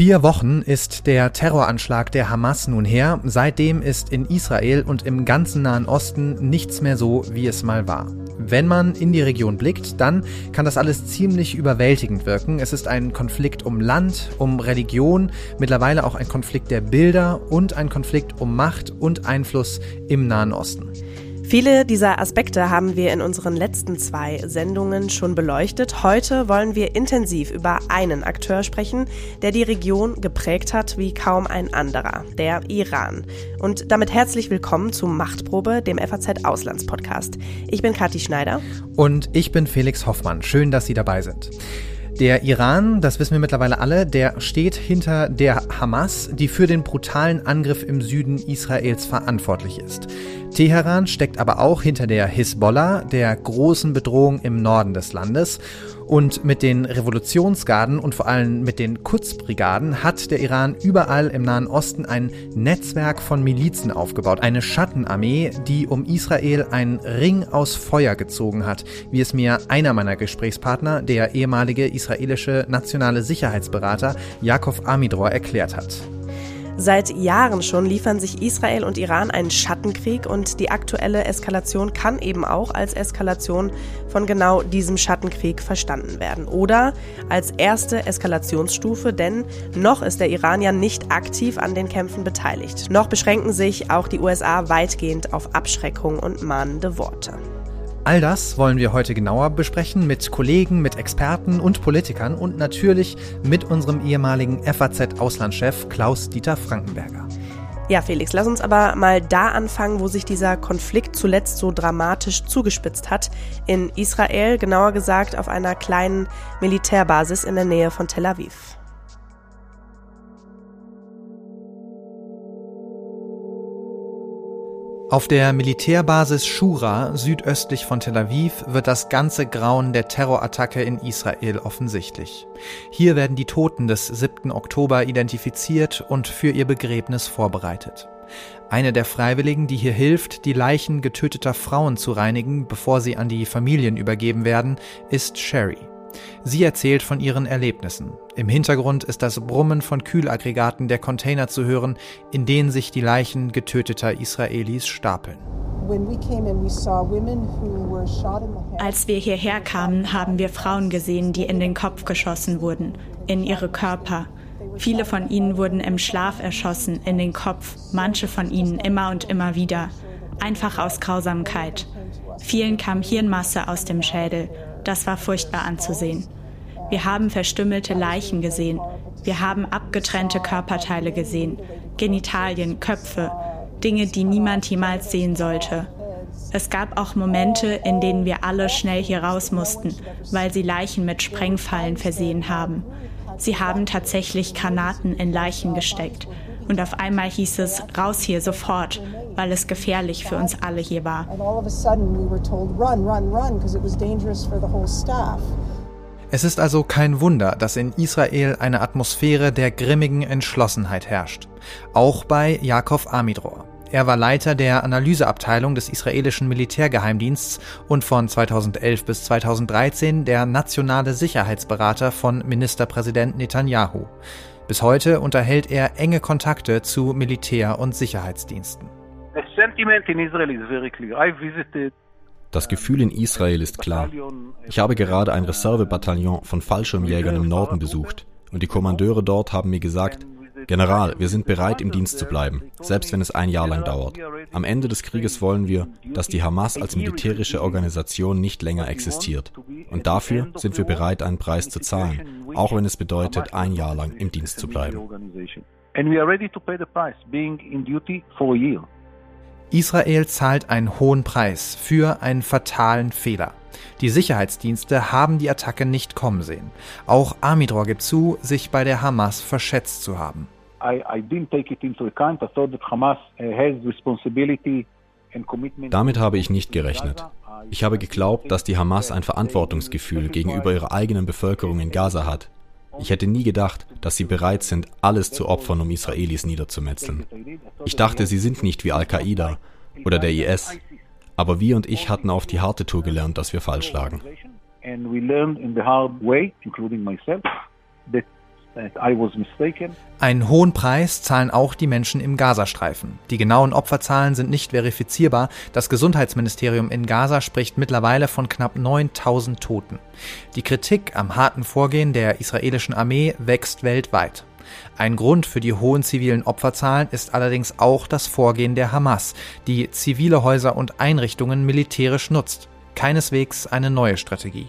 Vier Wochen ist der Terroranschlag der Hamas nun her. Seitdem ist in Israel und im ganzen Nahen Osten nichts mehr so, wie es mal war. Wenn man in die Region blickt, dann kann das alles ziemlich überwältigend wirken. Es ist ein Konflikt um Land, um Religion, mittlerweile auch ein Konflikt der Bilder und ein Konflikt um Macht und Einfluss im Nahen Osten. Viele dieser Aspekte haben wir in unseren letzten zwei Sendungen schon beleuchtet. Heute wollen wir intensiv über einen Akteur sprechen, der die Region geprägt hat wie kaum ein anderer, der Iran. Und damit herzlich willkommen zu Machtprobe, dem FAZ Auslandspodcast. Ich bin Kathi Schneider. Und ich bin Felix Hoffmann. Schön, dass Sie dabei sind. Der Iran, das wissen wir mittlerweile alle, der steht hinter der Hamas, die für den brutalen Angriff im Süden Israels verantwortlich ist. Teheran steckt aber auch hinter der Hisbollah, der großen Bedrohung im Norden des Landes. Und mit den Revolutionsgarden und vor allem mit den Kutzbrigaden hat der Iran überall im Nahen Osten ein Netzwerk von Milizen aufgebaut, eine Schattenarmee, die um Israel einen Ring aus Feuer gezogen hat, wie es mir einer meiner Gesprächspartner, der ehemalige israelische nationale Sicherheitsberater Jakov Amidror, erklärt hat. Seit Jahren schon liefern sich Israel und Iran einen Schattenkrieg und die aktuelle Eskalation kann eben auch als Eskalation von genau diesem Schattenkrieg verstanden werden. Oder als erste Eskalationsstufe, denn noch ist der Iran ja nicht aktiv an den Kämpfen beteiligt. Noch beschränken sich auch die USA weitgehend auf Abschreckung und mahnende Worte. All das wollen wir heute genauer besprechen mit Kollegen, mit Experten und Politikern und natürlich mit unserem ehemaligen FAZ-Auslandschef Klaus-Dieter Frankenberger. Ja, Felix, lass uns aber mal da anfangen, wo sich dieser Konflikt zuletzt so dramatisch zugespitzt hat. In Israel, genauer gesagt auf einer kleinen Militärbasis in der Nähe von Tel Aviv. Auf der Militärbasis Shura südöstlich von Tel Aviv wird das ganze Grauen der Terrorattacke in Israel offensichtlich. Hier werden die Toten des 7. Oktober identifiziert und für ihr Begräbnis vorbereitet. Eine der Freiwilligen, die hier hilft, die Leichen getöteter Frauen zu reinigen, bevor sie an die Familien übergeben werden, ist Sherry. Sie erzählt von ihren Erlebnissen. Im Hintergrund ist das Brummen von Kühlaggregaten der Container zu hören, in denen sich die Leichen getöteter Israelis stapeln. Als wir hierher kamen, haben wir Frauen gesehen, die in den Kopf geschossen wurden, in ihre Körper. Viele von ihnen wurden im Schlaf erschossen, in den Kopf, manche von ihnen immer und immer wieder, einfach aus Grausamkeit. Vielen kam Hirnmasse aus dem Schädel das war furchtbar anzusehen. Wir haben verstümmelte Leichen gesehen. Wir haben abgetrennte Körperteile gesehen. Genitalien, Köpfe. Dinge, die niemand jemals sehen sollte. Es gab auch Momente, in denen wir alle schnell hier raus mussten, weil sie Leichen mit Sprengfallen versehen haben. Sie haben tatsächlich Granaten in Leichen gesteckt. Und auf einmal hieß es, raus hier sofort, weil es gefährlich für uns alle hier war. Es ist also kein Wunder, dass in Israel eine Atmosphäre der grimmigen Entschlossenheit herrscht. Auch bei Jakov Amidror. Er war Leiter der Analyseabteilung des israelischen Militärgeheimdienstes und von 2011 bis 2013 der nationale Sicherheitsberater von Ministerpräsident Netanyahu. Bis heute unterhält er enge Kontakte zu Militär- und Sicherheitsdiensten. Das Gefühl in Israel ist klar. Ich habe gerade ein Reservebataillon von Fallschirmjägern im Norden besucht und die Kommandeure dort haben mir gesagt, General, wir sind bereit, im Dienst zu bleiben, selbst wenn es ein Jahr lang dauert. Am Ende des Krieges wollen wir, dass die Hamas als militärische Organisation nicht länger existiert. Und dafür sind wir bereit, einen Preis zu zahlen, auch wenn es bedeutet, ein Jahr lang im Dienst zu bleiben. Israel zahlt einen hohen Preis für einen fatalen Fehler. Die Sicherheitsdienste haben die Attacke nicht kommen sehen. Auch Amidror gibt zu, sich bei der Hamas verschätzt zu haben. Damit habe ich nicht gerechnet. Ich habe geglaubt, dass die Hamas ein Verantwortungsgefühl gegenüber ihrer eigenen Bevölkerung in Gaza hat. Ich hätte nie gedacht, dass sie bereit sind, alles zu opfern, um Israelis niederzumetzeln. Ich dachte, sie sind nicht wie Al-Qaida oder der IS, Aber wir und ich hatten auf die harte Tour gelernt, dass wir falsch lagen. Einen hohen Preis zahlen auch die Menschen im Gazastreifen. Die genauen Opferzahlen sind nicht verifizierbar. Das Gesundheitsministerium in Gaza spricht mittlerweile von knapp 9000 Toten. Die Kritik am harten Vorgehen der israelischen Armee wächst weltweit. Ein Grund für die hohen zivilen Opferzahlen ist allerdings auch das Vorgehen der Hamas, die zivile Häuser und Einrichtungen militärisch nutzt. Keineswegs eine neue Strategie.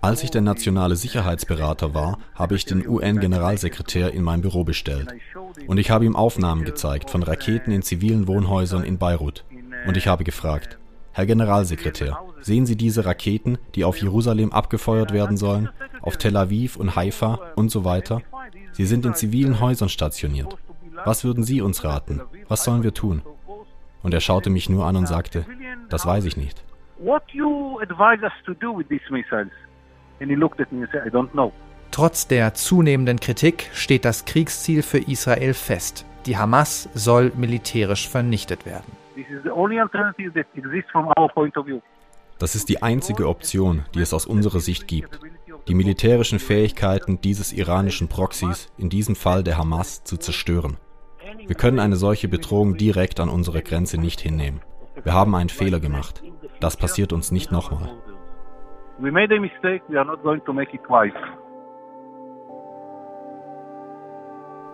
Als ich der nationale Sicherheitsberater war, habe ich den UN-Generalsekretär in mein Büro bestellt. Und ich habe ihm Aufnahmen gezeigt von Raketen in zivilen Wohnhäusern in Beirut. Und ich habe gefragt, Herr Generalsekretär, sehen Sie diese Raketen, die auf Jerusalem abgefeuert werden sollen, auf Tel Aviv und Haifa und so weiter? Sie sind in zivilen Häusern stationiert. Was würden Sie uns raten? Was sollen wir tun? Und er schaute mich nur an und sagte, das weiß ich nicht. Trotz der zunehmenden Kritik steht das Kriegsziel für Israel fest. Die Hamas soll militärisch vernichtet werden. Das ist die einzige Option, die es aus unserer Sicht gibt. Die militärischen Fähigkeiten dieses iranischen Proxys, in diesem Fall der Hamas, zu zerstören. Wir können eine solche Bedrohung direkt an unsere Grenze nicht hinnehmen. Wir haben einen Fehler gemacht. Das passiert uns nicht nochmal. We made a mistake, we are not going to make it twice.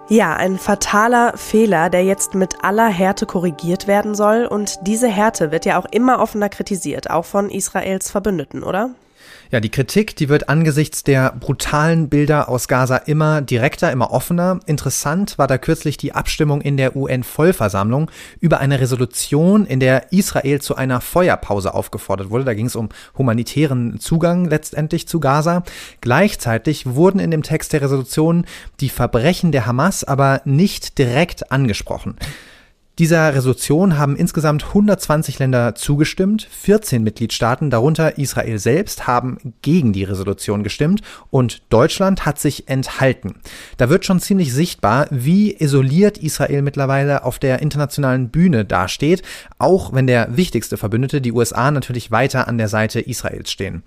Ja, ein fataler Fehler, der jetzt mit aller Härte korrigiert werden soll. Und diese Härte wird ja auch immer offener kritisiert, auch von Israels Verbündeten, oder? Ja, die Kritik, die wird angesichts der brutalen Bilder aus Gaza immer direkter, immer offener. Interessant war da kürzlich die Abstimmung in der UN-Vollversammlung über eine Resolution, in der Israel zu einer Feuerpause aufgefordert wurde. Da ging es um humanitären Zugang letztendlich zu Gaza. Gleichzeitig wurden in dem Text der Resolution die Verbrechen der Hamas aber nicht direkt angesprochen. Dieser Resolution haben insgesamt 120 Länder zugestimmt, 14 Mitgliedstaaten, darunter Israel selbst, haben gegen die Resolution gestimmt und Deutschland hat sich enthalten. Da wird schon ziemlich sichtbar, wie isoliert Israel mittlerweile auf der internationalen Bühne dasteht, auch wenn der wichtigste Verbündete, die USA, natürlich weiter an der Seite Israels stehen.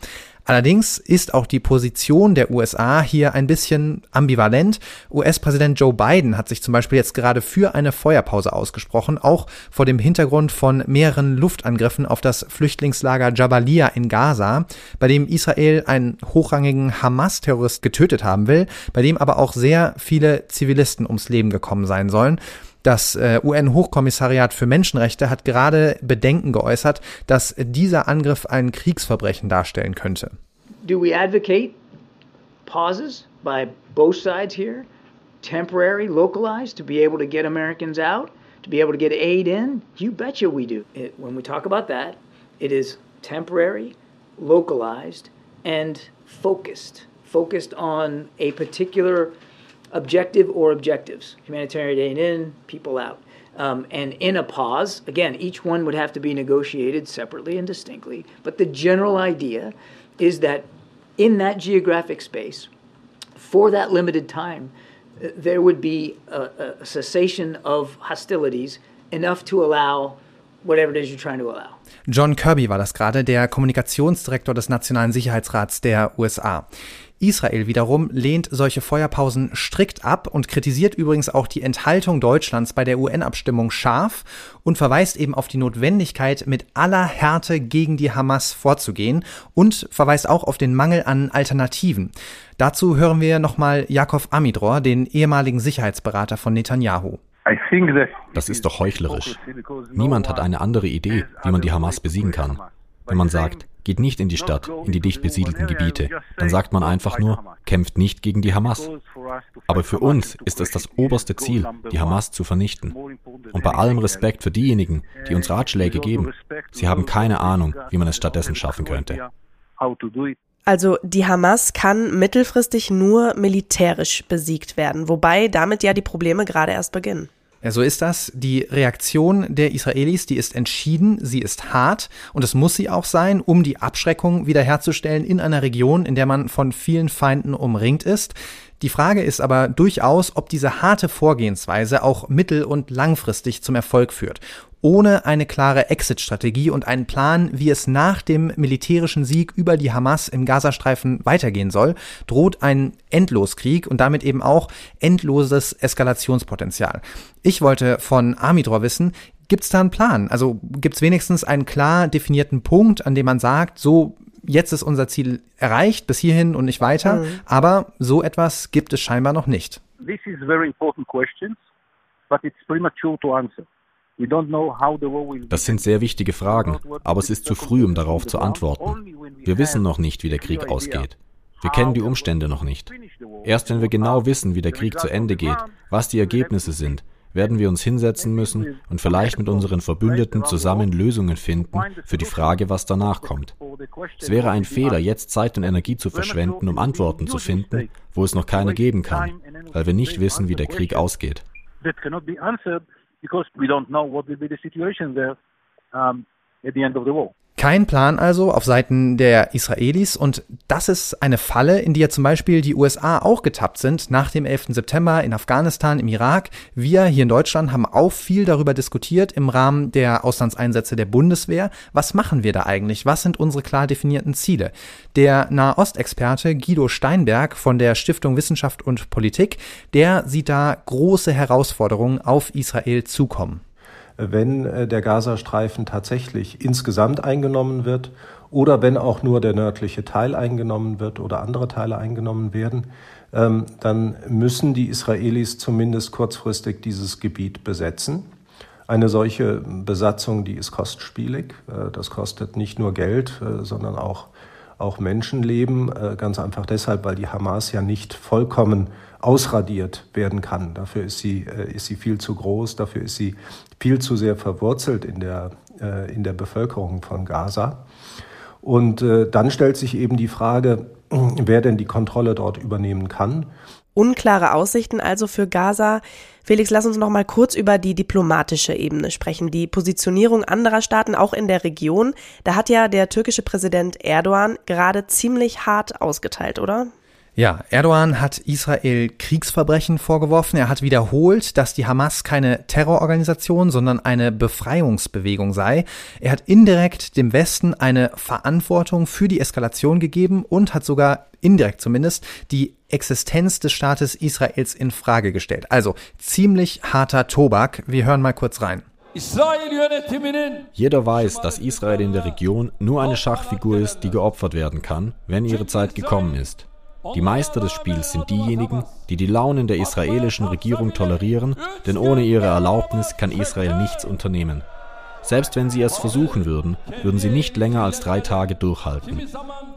Allerdings ist auch die Position der USA hier ein bisschen ambivalent. US-Präsident Joe Biden hat sich zum Beispiel jetzt gerade für eine Feuerpause ausgesprochen, auch vor dem Hintergrund von mehreren Luftangriffen auf das Flüchtlingslager Jabalia in Gaza, bei dem Israel einen hochrangigen Hamas-Terrorist getötet haben will, bei dem aber auch sehr viele Zivilisten ums Leben gekommen sein sollen. Das äh, UN-Hochkommissariat für Menschenrechte hat gerade Bedenken geäußert, dass dieser Angriff ein Kriegsverbrechen darstellen könnte. Do we advocate pauses by both sides here? Temporary, localized, to be able to get Americans out, to be able to get aid in? You betcha we do. It, when we talk about that, it is temporary, localized, and focused. Focused on a particular objective or objectives humanitarian aid in, people out. Um, and in a pause, again, each one would have to be negotiated separately and distinctly. But the general idea is that in that geographic space, for that limited time, uh, there would be a, a cessation of hostilities enough to allow whatever it is you're trying to allow. John Kirby war das gerade, der Kommunikationsdirektor des Nationalen Sicherheitsrats der USA. Israel wiederum lehnt solche Feuerpausen strikt ab und kritisiert übrigens auch die Enthaltung Deutschlands bei der UN-Abstimmung scharf und verweist eben auf die Notwendigkeit, mit aller Härte gegen die Hamas vorzugehen und verweist auch auf den Mangel an Alternativen. Dazu hören wir nochmal Jakov Amidror, den ehemaligen Sicherheitsberater von Netanyahu. Das ist doch heuchlerisch. Niemand hat eine andere Idee, wie man die Hamas besiegen kann. Wenn man sagt, geht nicht in die Stadt, in die dicht besiedelten Gebiete, dann sagt man einfach nur, kämpft nicht gegen die Hamas. Aber für uns ist es das oberste Ziel, die Hamas zu vernichten. Und bei allem Respekt für diejenigen, die uns Ratschläge geben, sie haben keine Ahnung, wie man es stattdessen schaffen könnte. Also die Hamas kann mittelfristig nur militärisch besiegt werden, wobei damit ja die Probleme gerade erst beginnen. Ja, so ist das. Die Reaktion der Israelis, die ist entschieden, sie ist hart und es muss sie auch sein, um die Abschreckung wiederherzustellen in einer Region, in der man von vielen Feinden umringt ist. Die Frage ist aber durchaus, ob diese harte Vorgehensweise auch mittel- und langfristig zum Erfolg führt. Ohne eine klare Exit-Strategie und einen Plan, wie es nach dem militärischen Sieg über die Hamas im Gazastreifen weitergehen soll, droht ein Endloskrieg und damit eben auch endloses Eskalationspotenzial. Ich wollte von Amidror wissen, Gibt es da einen Plan? Also gibt es wenigstens einen klar definierten Punkt, an dem man sagt, so jetzt ist unser Ziel erreicht, bis hierhin und nicht weiter. Mhm. Aber so etwas gibt es scheinbar noch nicht. This is very important questions, but it's premature to answer. Das sind sehr wichtige Fragen, aber es ist zu früh, um darauf zu antworten. Wir wissen noch nicht, wie der Krieg ausgeht. Wir kennen die Umstände noch nicht. Erst wenn wir genau wissen, wie der Krieg zu Ende geht, was die Ergebnisse sind, werden wir uns hinsetzen müssen und vielleicht mit unseren Verbündeten zusammen Lösungen finden für die Frage, was danach kommt. Es wäre ein Fehler, jetzt Zeit und Energie zu verschwenden, um Antworten zu finden, wo es noch keine geben kann, weil wir nicht wissen, wie der Krieg ausgeht. Because we don't know what will be the situation there um, at the end of the war. Kein Plan also auf Seiten der Israelis und das ist eine Falle, in die ja zum Beispiel die USA auch getappt sind nach dem 11. September in Afghanistan, im Irak. Wir hier in Deutschland haben auch viel darüber diskutiert im Rahmen der Auslandseinsätze der Bundeswehr. Was machen wir da eigentlich? Was sind unsere klar definierten Ziele? Der Nahostexperte Guido Steinberg von der Stiftung Wissenschaft und Politik, der sieht da große Herausforderungen auf Israel zukommen wenn äh, der Gazastreifen tatsächlich insgesamt eingenommen wird oder wenn auch nur der nördliche Teil eingenommen wird oder andere Teile eingenommen werden, ähm, dann müssen die Israelis zumindest kurzfristig dieses Gebiet besetzen. Eine solche Besatzung, die ist kostspielig. Äh, das kostet nicht nur Geld, äh, sondern auch, auch Menschenleben. Ganz einfach deshalb, weil die Hamas ja nicht vollkommen ausradiert werden kann. Dafür ist sie, ist sie viel zu groß, dafür ist sie viel zu sehr verwurzelt in der, äh, in der Bevölkerung von Gaza. Und äh, dann stellt sich eben die Frage, wer denn die Kontrolle dort übernehmen kann. Unklare Aussichten also für Gaza. Felix, lass uns noch mal kurz über die diplomatische Ebene sprechen. Die Positionierung anderer Staaten auch in der Region. Da hat ja der türkische Präsident Erdogan gerade ziemlich hart ausgeteilt, oder? Ja, Erdogan hat Israel Kriegsverbrechen vorgeworfen. Er hat wiederholt, dass die Hamas keine Terrororganisation, sondern eine Befreiungsbewegung sei. Er hat indirekt dem Westen eine Verantwortung für die Eskalation gegeben und hat sogar indirekt zumindest die Existenz des Staates Israels in Frage gestellt. Also ziemlich harter Tobak. Wir hören mal kurz rein. Jeder weiß, dass Israel in der Region nur eine Schachfigur ist, die geopfert werden kann, wenn ihre Zeit gekommen ist. Die Meister des Spiels sind diejenigen, die die Launen der israelischen Regierung tolerieren, denn ohne ihre Erlaubnis kann Israel nichts unternehmen. Selbst wenn sie es versuchen würden, würden sie nicht länger als drei Tage durchhalten.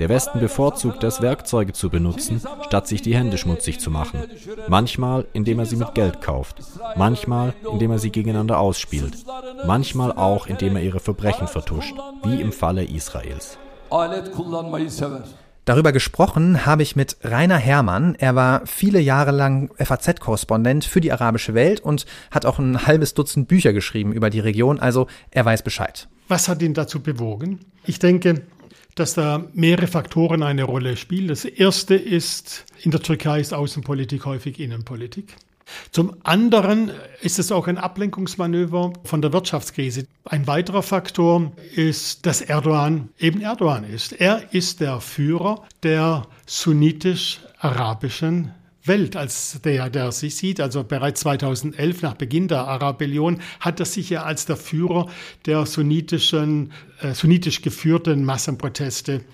Der Westen bevorzugt es, Werkzeuge zu benutzen, statt sich die Hände schmutzig zu machen. Manchmal, indem er sie mit Geld kauft. Manchmal, indem er sie gegeneinander ausspielt. Manchmal auch, indem er ihre Verbrechen vertuscht, wie im Falle Israels. Darüber gesprochen habe ich mit Rainer Herrmann. Er war viele Jahre lang FAZ-Korrespondent für die arabische Welt und hat auch ein halbes Dutzend Bücher geschrieben über die Region, also er weiß Bescheid. Was hat ihn dazu bewogen? Ich denke, dass da mehrere Faktoren eine Rolle spielen. Das erste ist, in der Türkei ist Außenpolitik häufig Innenpolitik. Zum anderen ist es auch ein Ablenkungsmanöver von der Wirtschaftskrise. Ein weiterer Faktor ist, dass Erdogan eben Erdogan ist. Er ist der Führer der sunnitisch-arabischen Welt, als der, der sich sieht. Also bereits 2011, nach Beginn der Arabellion, hat er sich ja als der Führer der sunnitischen, äh, sunnitisch geführten Massenproteste,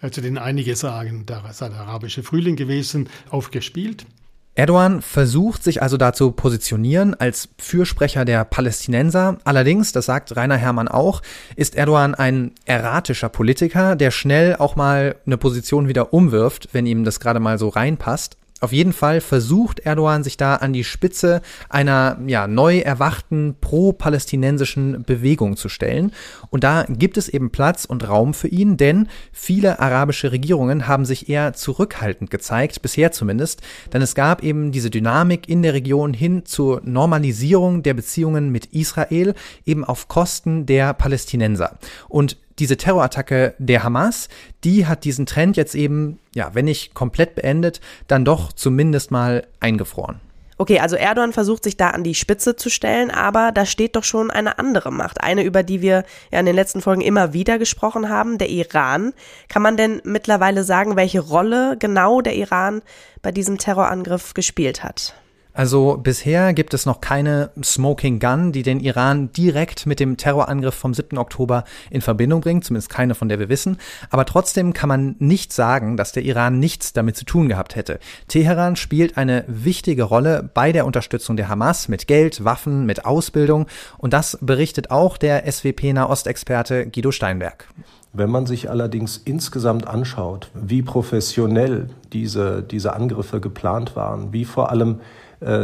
äh, zu denen einige sagen, da sei der arabische Frühling gewesen, aufgespielt. Erdogan versucht sich also da zu positionieren als Fürsprecher der Palästinenser. Allerdings, das sagt Rainer Herrmann auch, ist Erdogan ein erratischer Politiker, der schnell auch mal eine Position wieder umwirft, wenn ihm das gerade mal so reinpasst. Auf jeden Fall versucht Erdogan sich da an die Spitze einer ja, neu erwachten pro-palästinensischen Bewegung zu stellen. Und da gibt es eben Platz und Raum für ihn, denn viele arabische Regierungen haben sich eher zurückhaltend gezeigt, bisher zumindest, denn es gab eben diese Dynamik in der Region hin zur Normalisierung der Beziehungen mit Israel, eben auf Kosten der Palästinenser. Und diese Terrorattacke der Hamas, die hat diesen Trend jetzt eben, ja, wenn nicht komplett beendet, dann doch zumindest mal eingefroren. Okay, also Erdogan versucht sich da an die Spitze zu stellen, aber da steht doch schon eine andere Macht, eine, über die wir ja in den letzten Folgen immer wieder gesprochen haben, der Iran. Kann man denn mittlerweile sagen, welche Rolle genau der Iran bei diesem Terrorangriff gespielt hat? Also bisher gibt es noch keine Smoking Gun, die den Iran direkt mit dem Terrorangriff vom 7. Oktober in Verbindung bringt, zumindest keine, von der wir wissen. Aber trotzdem kann man nicht sagen, dass der Iran nichts damit zu tun gehabt hätte. Teheran spielt eine wichtige Rolle bei der Unterstützung der Hamas mit Geld, Waffen, mit Ausbildung. Und das berichtet auch der SWP-Nahostexperte Guido Steinberg. Wenn man sich allerdings insgesamt anschaut, wie professionell diese, diese Angriffe geplant waren, wie vor allem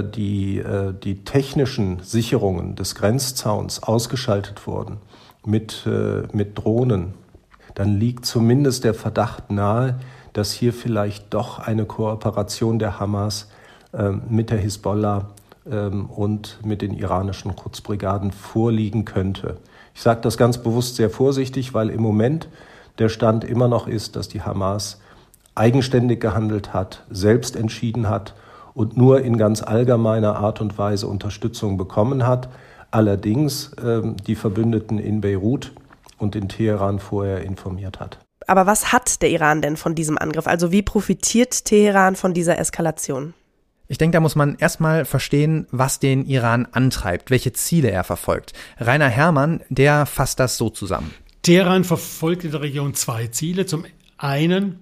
die, äh, die technischen Sicherungen des Grenzzauns ausgeschaltet wurden mit, äh, mit Drohnen, dann liegt zumindest der Verdacht nahe, dass hier vielleicht doch eine Kooperation der Hamas ähm, mit der Hisbollah ähm, und mit den iranischen Kurzbrigaden vorliegen könnte. Ich sage das ganz bewusst sehr vorsichtig, weil im Moment der Stand immer noch ist, dass die Hamas eigenständig gehandelt hat, selbst entschieden hat und nur in ganz allgemeiner Art und Weise Unterstützung bekommen hat. Allerdings ähm, die Verbündeten in Beirut und in Teheran vorher informiert hat. Aber was hat der Iran denn von diesem Angriff? Also wie profitiert Teheran von dieser Eskalation? Ich denke, da muss man erstmal verstehen, was den Iran antreibt, welche Ziele er verfolgt. Rainer Herrmann, der fasst das so zusammen. Teheran verfolgt in der Region zwei Ziele. Zum einen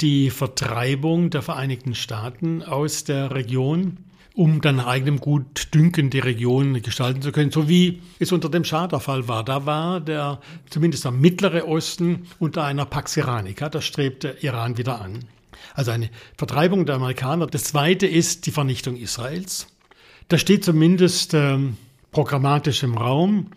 die Vertreibung der Vereinigten Staaten aus der Region, um dann eigenem Gutdünken die Region gestalten zu können, so wie es unter dem Schah der Fall war. Da war der, zumindest der Mittlere Osten unter einer Pax Iranica, das strebt der Iran wieder an. Also eine Vertreibung der Amerikaner. Das zweite ist die Vernichtung Israels. Das steht zumindest ähm, programmatisch im Raum.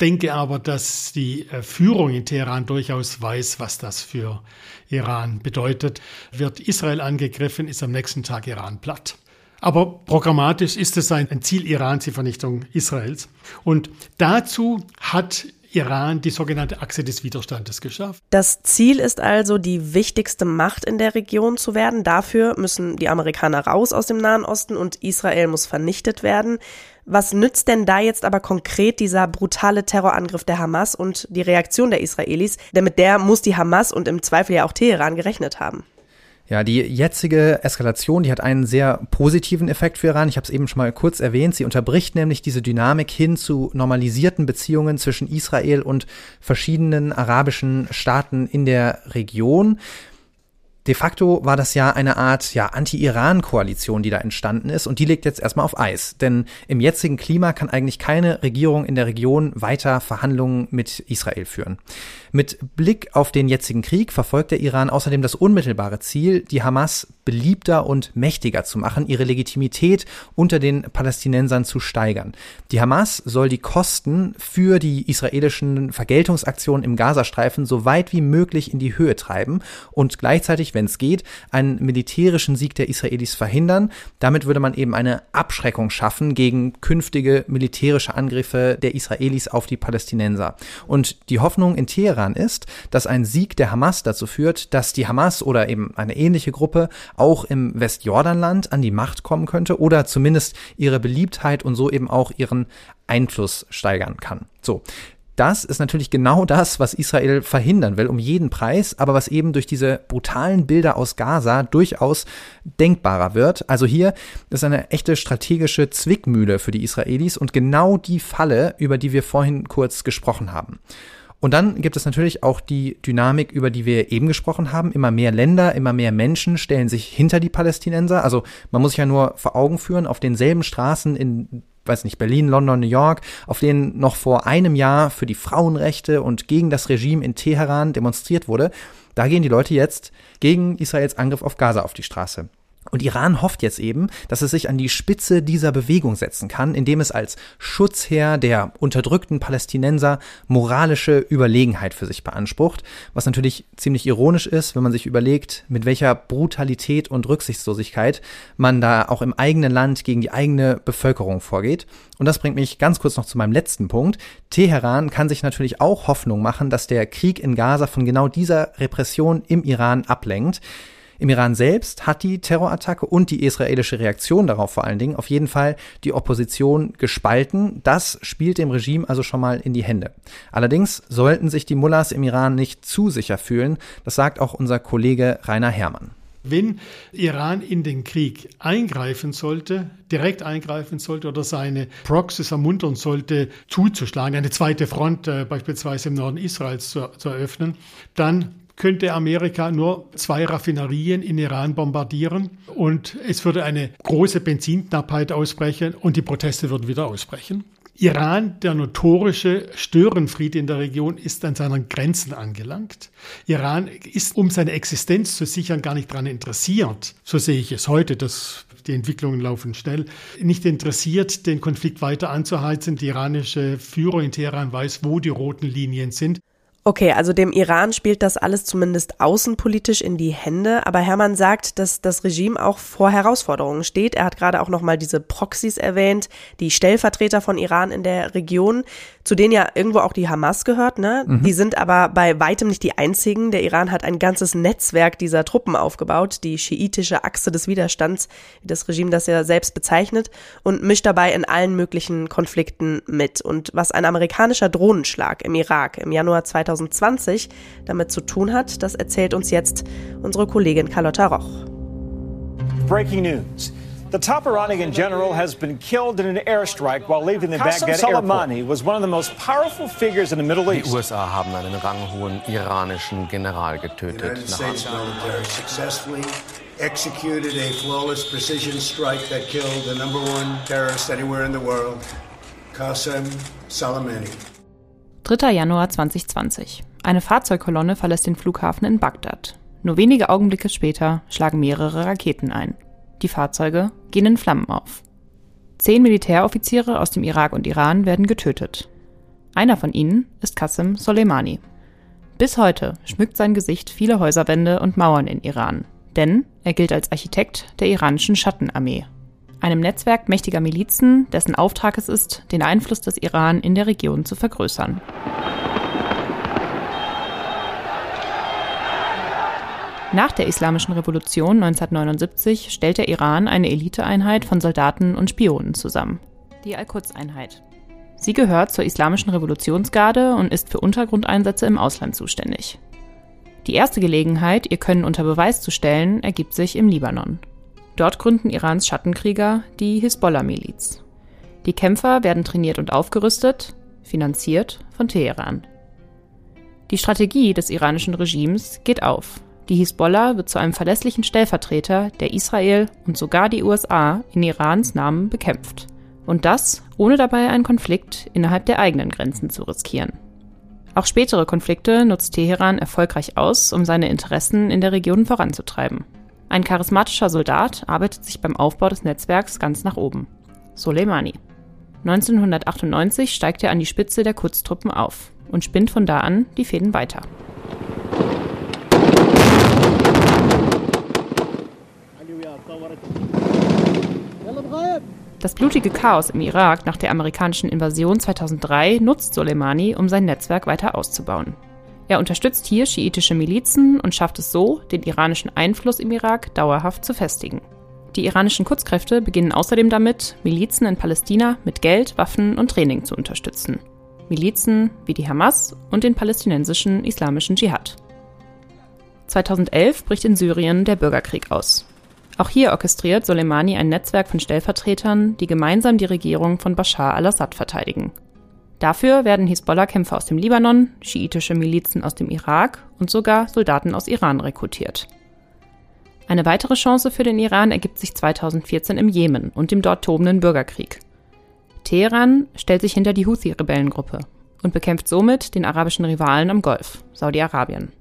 Denke aber, dass die äh, Führung in Teheran durchaus weiß, was das für Iran bedeutet. Wird Israel angegriffen, ist am nächsten Tag Iran platt. Aber programmatisch ist es ein Ziel Irans, die Vernichtung Israels. Und dazu hat Iran die sogenannte Achse des Widerstandes geschafft. Das Ziel ist also, die wichtigste Macht in der Region zu werden. Dafür müssen die Amerikaner raus aus dem Nahen Osten und Israel muss vernichtet werden. Was nützt denn da jetzt aber konkret dieser brutale Terrorangriff der Hamas und die Reaktion der Israelis? Denn mit der muss die Hamas und im Zweifel ja auch Teheran gerechnet haben. Ja, die jetzige Eskalation, die hat einen sehr positiven Effekt für Iran. Ich habe es eben schon mal kurz erwähnt. Sie unterbricht nämlich diese Dynamik hin zu normalisierten Beziehungen zwischen Israel und verschiedenen arabischen Staaten in der Region. De facto war das ja eine Art ja, Anti-Iran-Koalition, die da entstanden ist und die liegt jetzt erstmal auf Eis. Denn im jetzigen Klima kann eigentlich keine Regierung in der Region weiter Verhandlungen mit Israel führen. Mit Blick auf den jetzigen Krieg verfolgt der Iran außerdem das unmittelbare Ziel, die Hamas beliebter und mächtiger zu machen, ihre Legitimität unter den Palästinensern zu steigern. Die Hamas soll die Kosten für die israelischen Vergeltungsaktionen im Gazastreifen so weit wie möglich in die Höhe treiben und gleichzeitig, wenn es geht, einen militärischen Sieg der Israelis verhindern. Damit würde man eben eine Abschreckung schaffen gegen künftige militärische Angriffe der Israelis auf die Palästinenser. Und die Hoffnung in Teheran ist, dass ein Sieg der Hamas dazu führt, dass die Hamas oder eben eine ähnliche Gruppe auch im Westjordanland an die Macht kommen könnte oder zumindest ihre Beliebtheit und so eben auch ihren Einfluss steigern kann. So. Das ist natürlich genau das, was Israel verhindern will, um jeden Preis, aber was eben durch diese brutalen Bilder aus Gaza durchaus denkbarer wird. Also hier ist eine echte strategische Zwickmühle für die Israelis und genau die Falle, über die wir vorhin kurz gesprochen haben. Und dann gibt es natürlich auch die Dynamik, über die wir eben gesprochen haben. Immer mehr Länder, immer mehr Menschen stellen sich hinter die Palästinenser. Also man muss sich ja nur vor Augen führen, auf denselben Straßen in weiß nicht, Berlin, London, New York, auf denen noch vor einem Jahr für die Frauenrechte und gegen das Regime in Teheran demonstriert wurde, da gehen die Leute jetzt gegen Israels Angriff auf Gaza auf die Straße. Und Iran hofft jetzt eben, dass es sich an die Spitze dieser Bewegung setzen kann, indem es als Schutzherr der unterdrückten Palästinenser moralische Überlegenheit für sich beansprucht, was natürlich ziemlich ironisch ist, wenn man sich überlegt, mit welcher Brutalität und Rücksichtslosigkeit man da auch im eigenen Land gegen die eigene Bevölkerung vorgeht. Und das bringt mich ganz kurz noch zu meinem letzten Punkt. Teheran kann sich natürlich auch Hoffnung machen, dass der Krieg in Gaza von genau dieser Repression im Iran ablenkt. Im Iran selbst hat die Terrorattacke und die israelische Reaktion darauf vor allen Dingen auf jeden Fall die Opposition gespalten. Das spielt dem Regime also schon mal in die Hände. Allerdings sollten sich die Mullahs im Iran nicht zu sicher fühlen. Das sagt auch unser Kollege Rainer Herrmann. Wenn Iran in den Krieg eingreifen sollte, direkt eingreifen sollte oder seine Proxys ermuntern sollte, zuzuschlagen, eine zweite Front äh, beispielsweise im Norden Israels zu, zu eröffnen, dann könnte Amerika nur zwei Raffinerien in Iran bombardieren und es würde eine große Benzinknappheit ausbrechen und die Proteste würden wieder ausbrechen. Iran, der notorische Störenfried in der Region, ist an seinen Grenzen angelangt. Iran ist, um seine Existenz zu sichern, gar nicht daran interessiert, so sehe ich es heute, dass die Entwicklungen laufen schnell, nicht interessiert, den Konflikt weiter anzuheizen. Die iranische Führung in Teheran weiß, wo die roten Linien sind. Okay, also dem Iran spielt das alles zumindest außenpolitisch in die Hände, aber Hermann sagt, dass das Regime auch vor Herausforderungen steht. Er hat gerade auch nochmal diese Proxys erwähnt, die Stellvertreter von Iran in der Region, zu denen ja irgendwo auch die Hamas gehört, ne? Mhm. Die sind aber bei weitem nicht die einzigen. Der Iran hat ein ganzes Netzwerk dieser Truppen aufgebaut, die schiitische Achse des Widerstands, wie das Regime das ja selbst bezeichnet, und mischt dabei in allen möglichen Konflikten mit. Und was ein amerikanischer Drohnenschlag im Irak im Januar 2000 2020 damit zu tun hat, das erzählt uns jetzt unsere Kollegin Carlotta Roch. Breaking news. The top Iranian general has been killed in an airstrike while leaving the Qasem Baghdad Soleimani airport. was one of the most powerful figures in the Middle East. Die USA haben einen ranghohen iranischen General getötet. The United States military successfully executed a flawless precision strike that killed the number one terrorist anywhere in the world, Qasem Soleimani. 3. Januar 2020. Eine Fahrzeugkolonne verlässt den Flughafen in Bagdad. Nur wenige Augenblicke später schlagen mehrere Raketen ein. Die Fahrzeuge gehen in Flammen auf. Zehn Militäroffiziere aus dem Irak und Iran werden getötet. Einer von ihnen ist Qasem Soleimani. Bis heute schmückt sein Gesicht viele Häuserwände und Mauern in Iran, denn er gilt als Architekt der iranischen Schattenarmee einem Netzwerk mächtiger Milizen, dessen Auftrag es ist, den Einfluss des Iran in der Region zu vergrößern. Nach der Islamischen Revolution 1979 stellt der Iran eine Eliteeinheit von Soldaten und Spionen zusammen, die Al-Quds-Einheit. Sie gehört zur Islamischen Revolutionsgarde und ist für Untergrundeinsätze im Ausland zuständig. Die erste Gelegenheit, ihr Können unter Beweis zu stellen, ergibt sich im Libanon. Dort gründen Irans Schattenkriger die Hisbollah-Miliz. Die Kämpfer werden trainiert und aufgerüstet, finanziert von Teheran. Die Strategie des iranischen Regimes geht auf. Die Hisbollah wird zu einem verlässlichen Stellvertreter, der Israel und sogar die USA in Irans Namen bekämpft. Und das, ohne dabei einen Konflikt innerhalb der eigenen Grenzen zu riskieren. Auch spätere Konflikte nutzt Teheran erfolgreich aus, um seine Interessen in der Region voranzutreiben. Ein charismatischer Soldat arbeitet sich beim Aufbau des Netzwerks ganz nach oben. Soleimani. 1998 steigt er an die Spitze der Kurztruppen auf und spinnt von da an die Fäden weiter. Das blutige Chaos im Irak nach der amerikanischen Invasion 2003 nutzt Soleimani, um sein Netzwerk weiter auszubauen. Er unterstützt hier schiitische Milizen und schafft es so, den iranischen Einfluss im Irak dauerhaft zu festigen. Die iranischen Kurzkräfte beginnen außerdem damit, Milizen in Palästina mit Geld, Waffen und Training zu unterstützen. Milizen wie die Hamas und den palästinensischen islamischen Dschihad. 2011 bricht in Syrien der Bürgerkrieg aus. Auch hier orchestriert Soleimani ein Netzwerk von Stellvertretern, die gemeinsam die Regierung von Bashar al-Assad verteidigen. Dafür werden Hisbollah-Kämpfer aus dem Libanon, schiitische Milizen aus dem Irak und sogar Soldaten aus Iran rekrutiert. Eine weitere Chance für den Iran ergibt sich 2014 im Jemen und dem dort tobenden Bürgerkrieg. Teheran stellt sich hinter die Houthi-Rebellengruppe und bekämpft somit den arabischen Rivalen am Golf, Saudi-Arabien.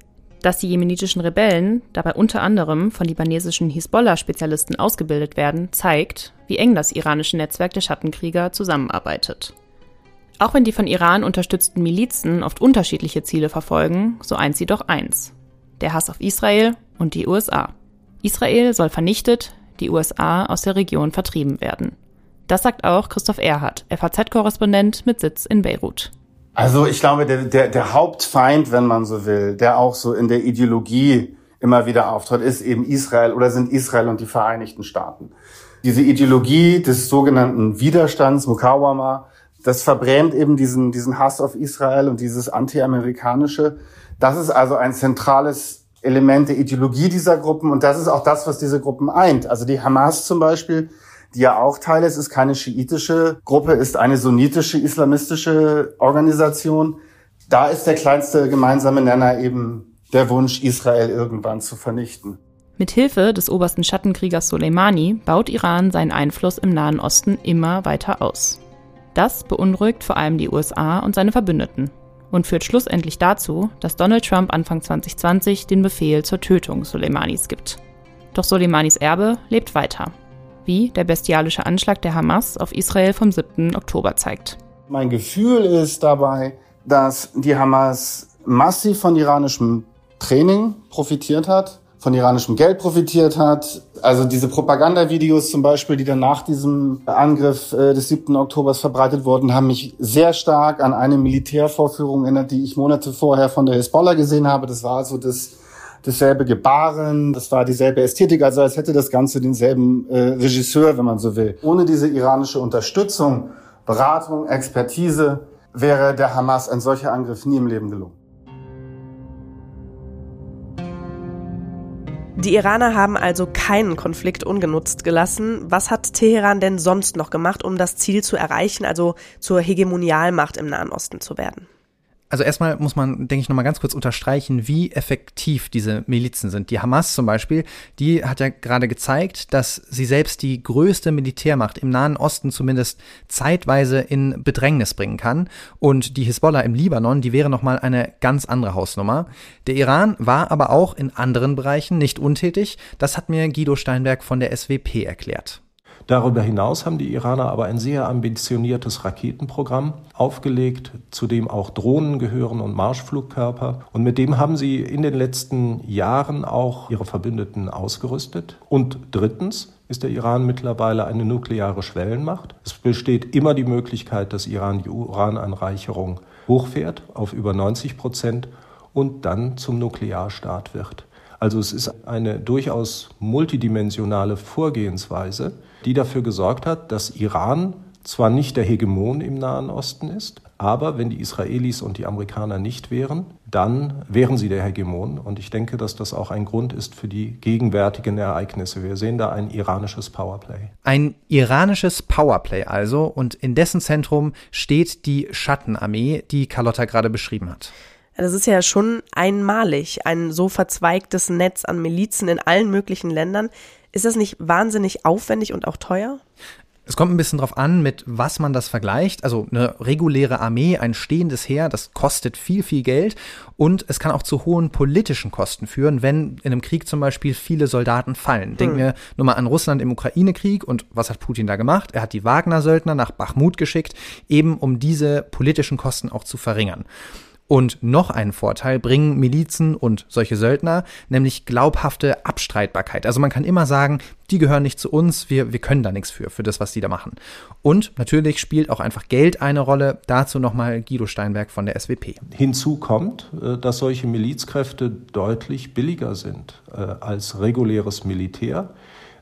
Dass die jemenitischen Rebellen dabei unter anderem von libanesischen Hisbollah-Spezialisten ausgebildet werden, zeigt, wie eng das iranische Netzwerk der Schattenkrieger zusammenarbeitet. Auch wenn die von Iran unterstützten Milizen oft unterschiedliche Ziele verfolgen, so eint sie doch eins. Der Hass auf Israel und die USA. Israel soll vernichtet, die USA aus der Region vertrieben werden. Das sagt auch Christoph Erhardt, FAZ-Korrespondent mit Sitz in Beirut. Also ich glaube, der, der, der Hauptfeind, wenn man so will, der auch so in der Ideologie immer wieder auftritt, ist eben Israel oder sind Israel und die Vereinigten Staaten. Diese Ideologie des sogenannten Widerstands, Mukawama, das verbrämt eben diesen, diesen Hass auf Israel und dieses anti-amerikanische. Das ist also ein zentrales Element der Ideologie dieser Gruppen und das ist auch das, was diese Gruppen eint. Also die Hamas zum Beispiel, die ja auch Teil ist, ist keine schiitische Gruppe, ist eine sunnitische islamistische Organisation. Da ist der kleinste gemeinsame Nenner eben der Wunsch, Israel irgendwann zu vernichten. Mit Hilfe des obersten Schattenkriegers Soleimani baut Iran seinen Einfluss im Nahen Osten immer weiter aus. Das beunruhigt vor allem die USA und seine Verbündeten und führt schlussendlich dazu, dass Donald Trump Anfang 2020 den Befehl zur Tötung Soleimanis gibt. Doch Soleimanis Erbe lebt weiter, wie der bestialische Anschlag der Hamas auf Israel vom 7. Oktober zeigt. Mein Gefühl ist dabei, dass die Hamas massiv von iranischem Training profitiert hat, von iranischem Geld profitiert hat. Also diese Propagandavideos zum Beispiel, die dann nach diesem Angriff äh, des 7. Oktobers verbreitet wurden, haben mich sehr stark an eine Militärvorführung erinnert, die ich Monate vorher von der Hezbollah gesehen habe. Das war also das dasselbe Gebaren, das war dieselbe Ästhetik, also als hätte das Ganze denselben äh, Regisseur, wenn man so will. Ohne diese iranische Unterstützung, Beratung, Expertise wäre der Hamas ein solcher Angriff nie im Leben gelungen. Die Iraner haben also keinen Konflikt ungenutzt gelassen. Was hat Teheran denn sonst noch gemacht, um das Ziel zu erreichen, also zur Hegemonialmacht im Nahen Osten zu werden? Also erstmal muss man, denke ich, nochmal ganz kurz unterstreichen, wie effektiv diese Milizen sind. Die Hamas zum Beispiel, die hat ja gerade gezeigt, dass sie selbst die größte Militärmacht im Nahen Osten zumindest zeitweise in Bedrängnis bringen kann. Und die Hisbollah im Libanon, die wäre nochmal eine ganz andere Hausnummer. Der Iran war aber auch in anderen Bereichen nicht untätig. Das hat mir Guido Steinberg von der SWP erklärt. Darüber hinaus haben die Iraner aber ein sehr ambitioniertes Raketenprogramm aufgelegt, zu dem auch Drohnen gehören und Marschflugkörper. Und mit dem haben sie in den letzten Jahren auch ihre Verbündeten ausgerüstet. Und drittens ist der Iran mittlerweile eine nukleare Schwellenmacht. Es besteht immer die Möglichkeit, dass Iran die Urananreicherung hochfährt auf über 90 Prozent und dann zum Nuklearstaat wird. Also es ist eine durchaus multidimensionale Vorgehensweise, die dafür gesorgt hat, dass Iran zwar nicht der Hegemon im Nahen Osten ist, aber wenn die Israelis und die Amerikaner nicht wären, dann wären sie der Hegemon. Und ich denke, dass das auch ein Grund ist für die gegenwärtigen Ereignisse. Wir sehen da ein iranisches Powerplay. Ein iranisches Powerplay also. Und in dessen Zentrum steht die Schattenarmee, die Carlotta gerade beschrieben hat. Das ist ja schon einmalig, ein so verzweigtes Netz an Milizen in allen möglichen Ländern. Ist das nicht wahnsinnig aufwendig und auch teuer? Es kommt ein bisschen drauf an, mit was man das vergleicht. Also eine reguläre Armee, ein stehendes Heer, das kostet viel, viel Geld und es kann auch zu hohen politischen Kosten führen, wenn in einem Krieg zum Beispiel viele Soldaten fallen. Hm. Denken wir nur mal an Russland im Ukraine-Krieg und was hat Putin da gemacht? Er hat die Wagner-Söldner nach Bachmut geschickt, eben um diese politischen Kosten auch zu verringern. Und noch einen Vorteil bringen Milizen und solche Söldner, nämlich glaubhafte Abstreitbarkeit. Also man kann immer sagen, die gehören nicht zu uns, wir, wir können da nichts für, für das, was die da machen. Und natürlich spielt auch einfach Geld eine Rolle. Dazu nochmal Guido Steinberg von der SWP. Hinzu kommt, äh, dass solche Milizkräfte deutlich billiger sind äh, als reguläres Militär.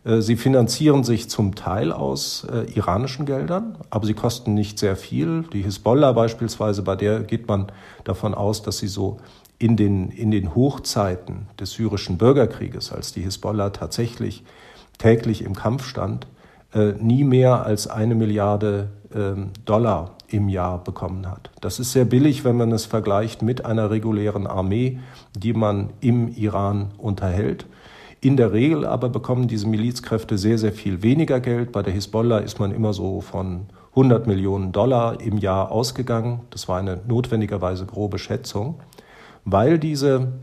Äh, sie finanzieren sich zum Teil aus äh, iranischen Geldern, aber sie kosten nicht sehr viel. Die Hisbollah beispielsweise, bei der geht man davon aus, dass sie so in den, in den Hochzeiten des syrischen Bürgerkrieges, als die Hisbollah tatsächlich täglich im Kampf stand, äh, nie mehr als eine Milliarde äh, Dollar im Jahr bekommen hat. Das ist sehr billig, wenn man es vergleicht mit einer regulären Armee, die man im Iran unterhält. In der Regel aber bekommen diese Milizkräfte sehr, sehr viel weniger Geld. Bei der Hisbollah ist man immer so von 100 Millionen Dollar im Jahr ausgegangen. Das war eine notwendigerweise grobe Schätzung, weil diese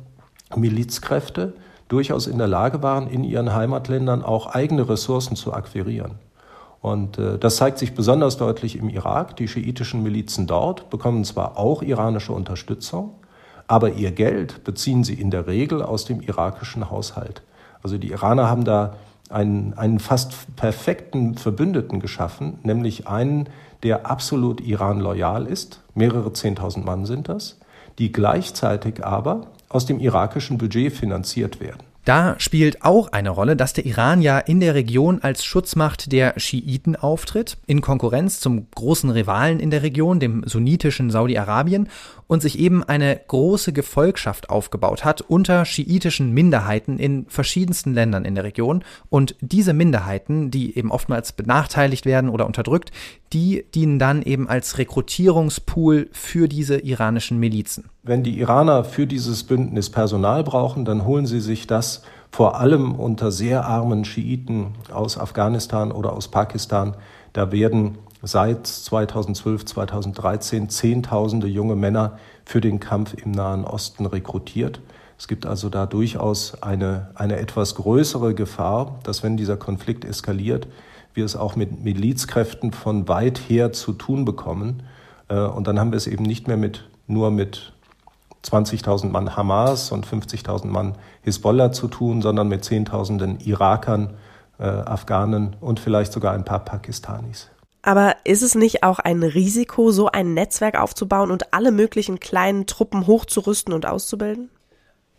Milizkräfte durchaus in der Lage waren, in ihren Heimatländern auch eigene Ressourcen zu akquirieren. Und äh, das zeigt sich besonders deutlich im Irak. Die schiitischen Milizen dort bekommen zwar auch iranische Unterstützung, aber ihr Geld beziehen sie in der Regel aus dem irakischen Haushalt. Also die Iraner haben da einen, einen fast perfekten Verbündeten geschaffen, nämlich einen, der absolut Iran loyal ist. Mehrere Zehntausend Mann sind das, die gleichzeitig aber aus dem irakischen Budget finanziert werden. Da spielt auch eine Rolle, dass der Iran ja in der Region als Schutzmacht der Schiiten auftritt, in Konkurrenz zum großen Rivalen in der Region, dem sunnitischen Saudi-Arabien, und sich eben eine große Gefolgschaft aufgebaut hat unter schiitischen Minderheiten in verschiedensten Ländern in der Region. Und diese Minderheiten, die eben oftmals benachteiligt werden oder unterdrückt, die dienen dann eben als Rekrutierungspool für diese iranischen Milizen. Wenn die Iraner für dieses Bündnis Personal brauchen, dann holen sie sich das vor allem unter sehr armen Schiiten aus Afghanistan oder aus Pakistan. Da werden seit 2012, 2013 Zehntausende junge Männer für den Kampf im Nahen Osten rekrutiert. Es gibt also da durchaus eine, eine etwas größere Gefahr, dass wenn dieser Konflikt eskaliert, wir es auch mit Milizkräften von weit her zu tun bekommen. Äh, und dann haben wir es eben nicht mehr mit, nur mit 20.000 Mann Hamas und 50.000 Mann Hisbollah zu tun, sondern mit Zehntausenden Irakern, äh, Afghanen und vielleicht sogar ein paar Pakistanis. Aber ist es nicht auch ein Risiko, so ein Netzwerk aufzubauen und alle möglichen kleinen Truppen hochzurüsten und auszubilden?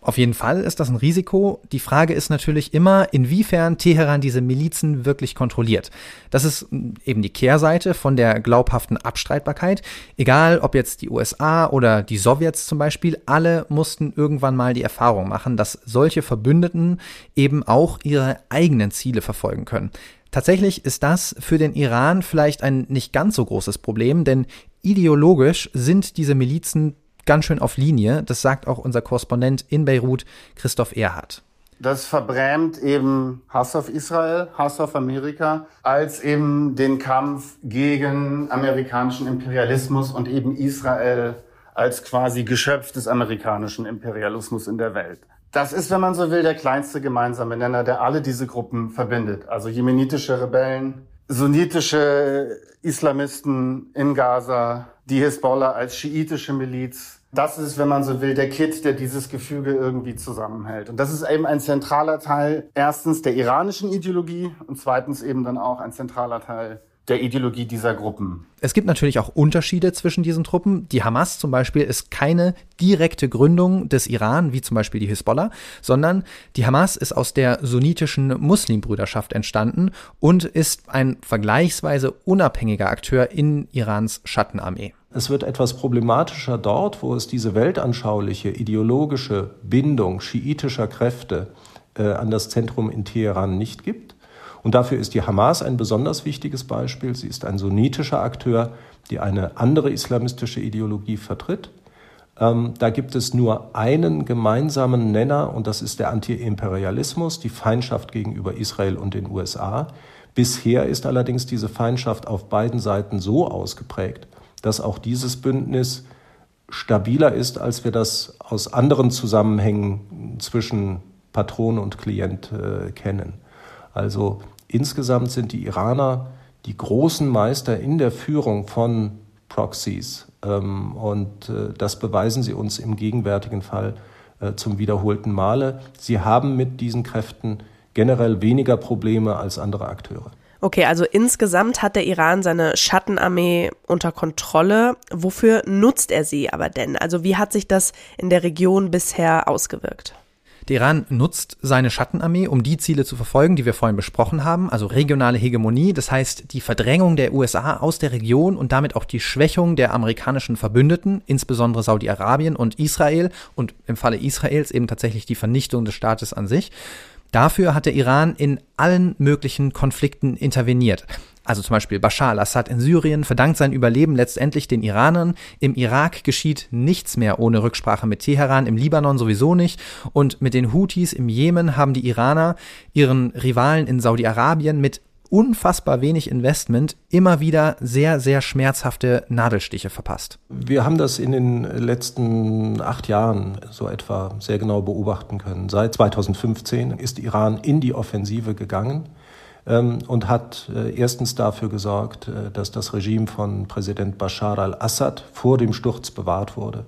Auf jeden Fall ist das ein Risiko. Die Frage ist natürlich immer, inwiefern Teheran diese Milizen wirklich kontrolliert. Das ist eben die Kehrseite von der glaubhaften Abstreitbarkeit. Egal, ob jetzt die USA oder die Sowjets zum Beispiel, alle mussten irgendwann mal die Erfahrung machen, dass solche Verbündeten eben auch ihre eigenen Ziele verfolgen können. Tatsächlich ist das für den Iran vielleicht ein nicht ganz so großes Problem, denn ideologisch sind diese Milizen ganz schön auf Linie. Das sagt auch unser Korrespondent in Beirut, Christoph Erhardt. Das verbrämt eben Hass auf Israel, Hass auf Amerika, als eben den Kampf gegen amerikanischen Imperialismus und eben Israel als quasi Geschöpf des amerikanischen Imperialismus in der Welt. Das ist, wenn man so will, der kleinste gemeinsame Nenner, der alle diese Gruppen verbindet. Also jemenitische Rebellen, sunnitische Islamisten in Gaza, die Hisbollah als schiitische Miliz. Das ist, wenn man so will, der Kit, der dieses Gefüge irgendwie zusammenhält. Und das ist eben ein zentraler Teil erstens der iranischen Ideologie und zweitens eben dann auch ein zentraler Teil der Ideologie dieser Gruppen. Es gibt natürlich auch Unterschiede zwischen diesen Truppen. Die Hamas zum Beispiel ist keine direkte Gründung des Iran, wie zum Beispiel die Hisbollah, sondern die Hamas ist aus der sunnitischen Muslimbrüderschaft entstanden und ist ein vergleichsweise unabhängiger Akteur in Irans Schattenarmee. Es wird etwas problematischer dort, wo es diese weltanschauliche, ideologische Bindung schiitischer Kräfte äh, an das Zentrum in Teheran nicht gibt. Und dafür ist die Hamas ein besonders wichtiges Beispiel. Sie ist ein sunnitischer Akteur, die eine andere islamistische Ideologie vertritt. Ähm, da gibt es nur einen gemeinsamen Nenner und das ist der Anti-Imperialismus, die Feindschaft gegenüber Israel und den USA. Bisher ist allerdings diese Feindschaft auf beiden Seiten so ausgeprägt, dass auch dieses Bündnis stabiler ist, als wir das aus anderen Zusammenhängen zwischen Patron und Klient äh, kennen. Also Insgesamt sind die Iraner die großen Meister in der Führung von Proxies. Ähm, und äh, das beweisen sie uns im gegenwärtigen Fall äh, zum wiederholten Male. Sie haben mit diesen Kräften generell weniger Probleme als andere Akteure. Okay, also insgesamt hat der Iran seine Schattenarmee unter Kontrolle. Wofür nutzt er sie aber denn? Also wie hat sich das in der Region bisher ausgewirkt? Der Iran nutzt seine Schattenarmee, um die Ziele zu verfolgen, die wir vorhin besprochen haben, also regionale Hegemonie, das heißt die Verdrängung der USA aus der Region und damit auch die Schwächung der amerikanischen Verbündeten, insbesondere Saudi-Arabien und Israel und im Falle Israels eben tatsächlich die Vernichtung des Staates an sich. Dafür hat der Iran in allen möglichen Konflikten interveniert. Also zum Beispiel Bashar al-Assad in Syrien verdankt sein Überleben letztendlich den Iranern. Im Irak geschieht nichts mehr ohne Rücksprache mit Teheran, im Libanon sowieso nicht. Und mit den Houthis im Jemen haben die Iraner ihren Rivalen in Saudi-Arabien mit unfassbar wenig Investment immer wieder sehr, sehr schmerzhafte Nadelstiche verpasst. Wir haben das in den letzten acht Jahren so etwa sehr genau beobachten können. Seit 2015 ist Iran in die Offensive gegangen ähm, und hat äh, erstens dafür gesorgt, äh, dass das Regime von Präsident Bashar al-Assad vor dem Sturz bewahrt wurde.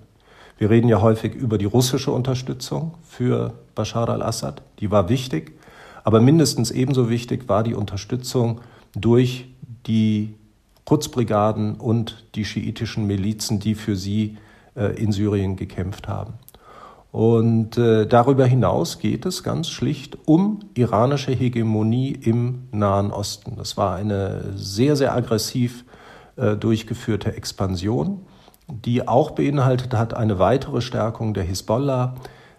Wir reden ja häufig über die russische Unterstützung für Bashar al-Assad. Die war wichtig. Aber mindestens ebenso wichtig war die Unterstützung durch die Quds-Brigaden und die schiitischen Milizen, die für sie äh, in Syrien gekämpft haben. Und äh, darüber hinaus geht es ganz schlicht um iranische Hegemonie im Nahen Osten. Das war eine sehr, sehr aggressiv äh, durchgeführte Expansion, die auch beinhaltet hat eine weitere Stärkung der Hisbollah,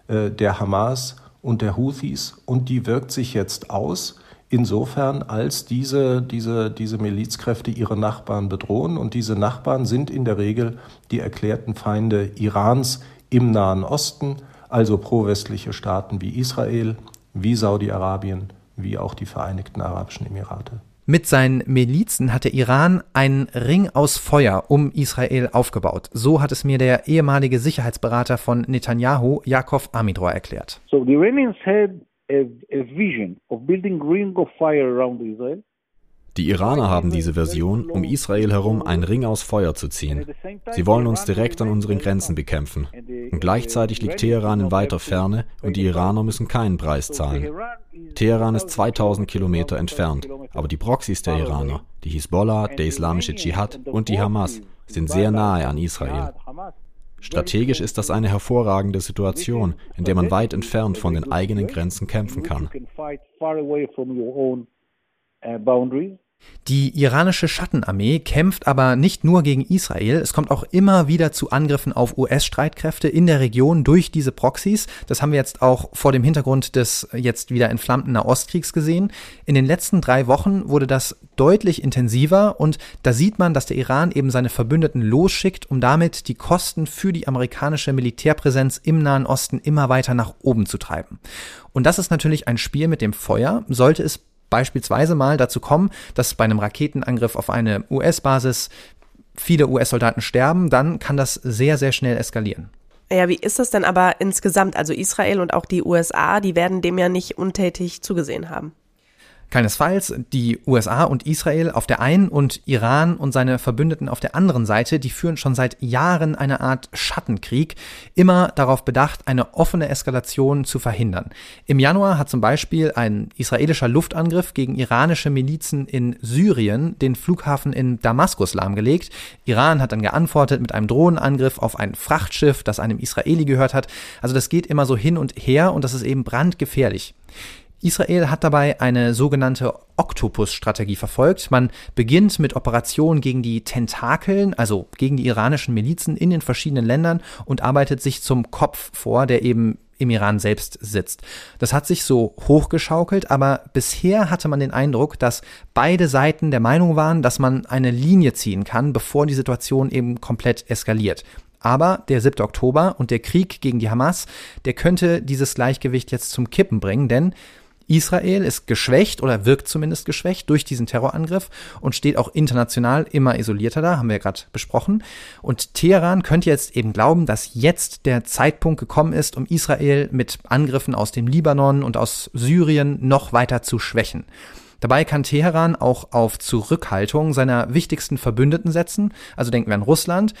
der Hamas und der Houthis und die wirkt sich jetzt aus, insofern als diese, diese, diese Milizkräfte ihre Nachbarn bedrohen und diese Nachbarn sind in der Regel die erklärten Feinde Irans im Nahen Osten, also pro-westliche Staaten wie Israel, wie Saudi-Arabien, wie auch die Vereinigten Arabischen Emirate. Mit seinen Milizen hat der Iran einen Ring aus Feuer um Israel aufgebaut. So hat es mir der ehemalige Sicherheitsberater von Netanyahu, Yakov Amidror, erklärt. So the Iranians had a, a vision of building ring of fire around Israel. Die Iraner haben diese Version, um Israel herum einen Ring aus Feuer zu ziehen. Sie wollen uns direkt an unseren Grenzen bekämpfen. Und gleichzeitig liegt Teheran in weiter Ferne und die Iraner müssen keinen Preis zahlen. Teheran ist 2000 Kilometer entfernt, aber die Proxys der Iraner, die Hisbollah, der Islamische Dschihad und die Hamas, sind sehr nahe an Israel. Strategisch ist das eine hervorragende Situation, in der man weit entfernt von den eigenen Grenzen kämpfen kann. Die iranische Schattenarmee kämpft aber nicht nur gegen Israel, es kommt auch immer wieder zu Angriffen auf US-Streitkräfte in der Region durch diese Proxys. Das haben wir jetzt auch vor dem Hintergrund des jetzt wieder entflammten Nahostkriegs gesehen. In den letzten drei Wochen wurde das deutlich intensiver und da sieht man, dass der Iran eben seine Verbündeten losschickt, um damit die Kosten für die amerikanische Militärpräsenz im Nahen Osten immer weiter nach oben zu treiben. Und das ist natürlich ein Spiel mit dem Feuer. Sollte es beispielsweise mal dazu kommen, dass bei einem Raketenangriff auf eine US-Basis viele US-Soldaten sterben, dann kann das sehr, sehr schnell eskalieren. Ja, wie ist das denn aber insgesamt? Also Israel und auch die USA, die werden dem ja nicht untätig zugesehen haben. Keinesfalls. Die USA und Israel auf der einen und Iran und seine Verbündeten auf der anderen Seite, die führen schon seit Jahren eine Art Schattenkrieg, immer darauf bedacht, eine offene Eskalation zu verhindern. Im Januar hat zum Beispiel ein israelischer Luftangriff gegen iranische Milizen in Syrien den Flughafen in Damaskus lahmgelegt. Iran hat dann geantwortet mit einem Drohnenangriff auf ein Frachtschiff, das einem Israeli gehört hat. Also das geht immer so hin und her und das ist eben brandgefährlich. Israel hat dabei eine sogenannte Oktopus-Strategie verfolgt. Man beginnt mit Operationen gegen die Tentakeln, also gegen die iranischen Milizen in den verschiedenen Ländern und arbeitet sich zum Kopf vor, der eben im Iran selbst sitzt. Das hat sich so hochgeschaukelt, aber bisher hatte man den Eindruck, dass beide Seiten der Meinung waren, dass man eine Linie ziehen kann, bevor die Situation eben komplett eskaliert. Aber der 7. Oktober und der Krieg gegen die Hamas, der könnte dieses Gleichgewicht jetzt zum Kippen bringen, denn Israel ist geschwächt oder wirkt zumindest geschwächt durch diesen Terrorangriff und steht auch international immer isolierter da, haben wir gerade besprochen. Und Teheran könnte jetzt eben glauben, dass jetzt der Zeitpunkt gekommen ist, um Israel mit Angriffen aus dem Libanon und aus Syrien noch weiter zu schwächen. Dabei kann Teheran auch auf Zurückhaltung seiner wichtigsten Verbündeten setzen. Also denken wir an Russland.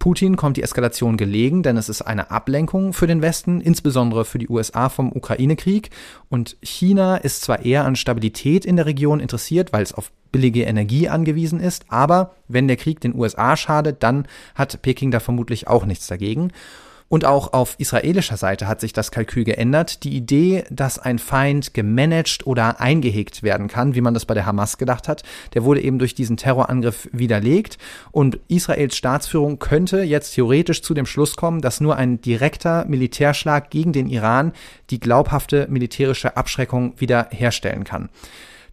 Putin kommt die Eskalation gelegen, denn es ist eine Ablenkung für den Westen, insbesondere für die USA vom Ukraine-Krieg. Und China ist zwar eher an Stabilität in der Region interessiert, weil es auf billige Energie angewiesen ist, aber wenn der Krieg den USA schadet, dann hat Peking da vermutlich auch nichts dagegen. Und auch auf israelischer Seite hat sich das Kalkül geändert. Die Idee, dass ein Feind gemanagt oder eingehegt werden kann, wie man das bei der Hamas gedacht hat, der wurde eben durch diesen Terrorangriff widerlegt. Und Israels Staatsführung könnte jetzt theoretisch zu dem Schluss kommen, dass nur ein direkter Militärschlag gegen den Iran die glaubhafte militärische Abschreckung wieder herstellen kann.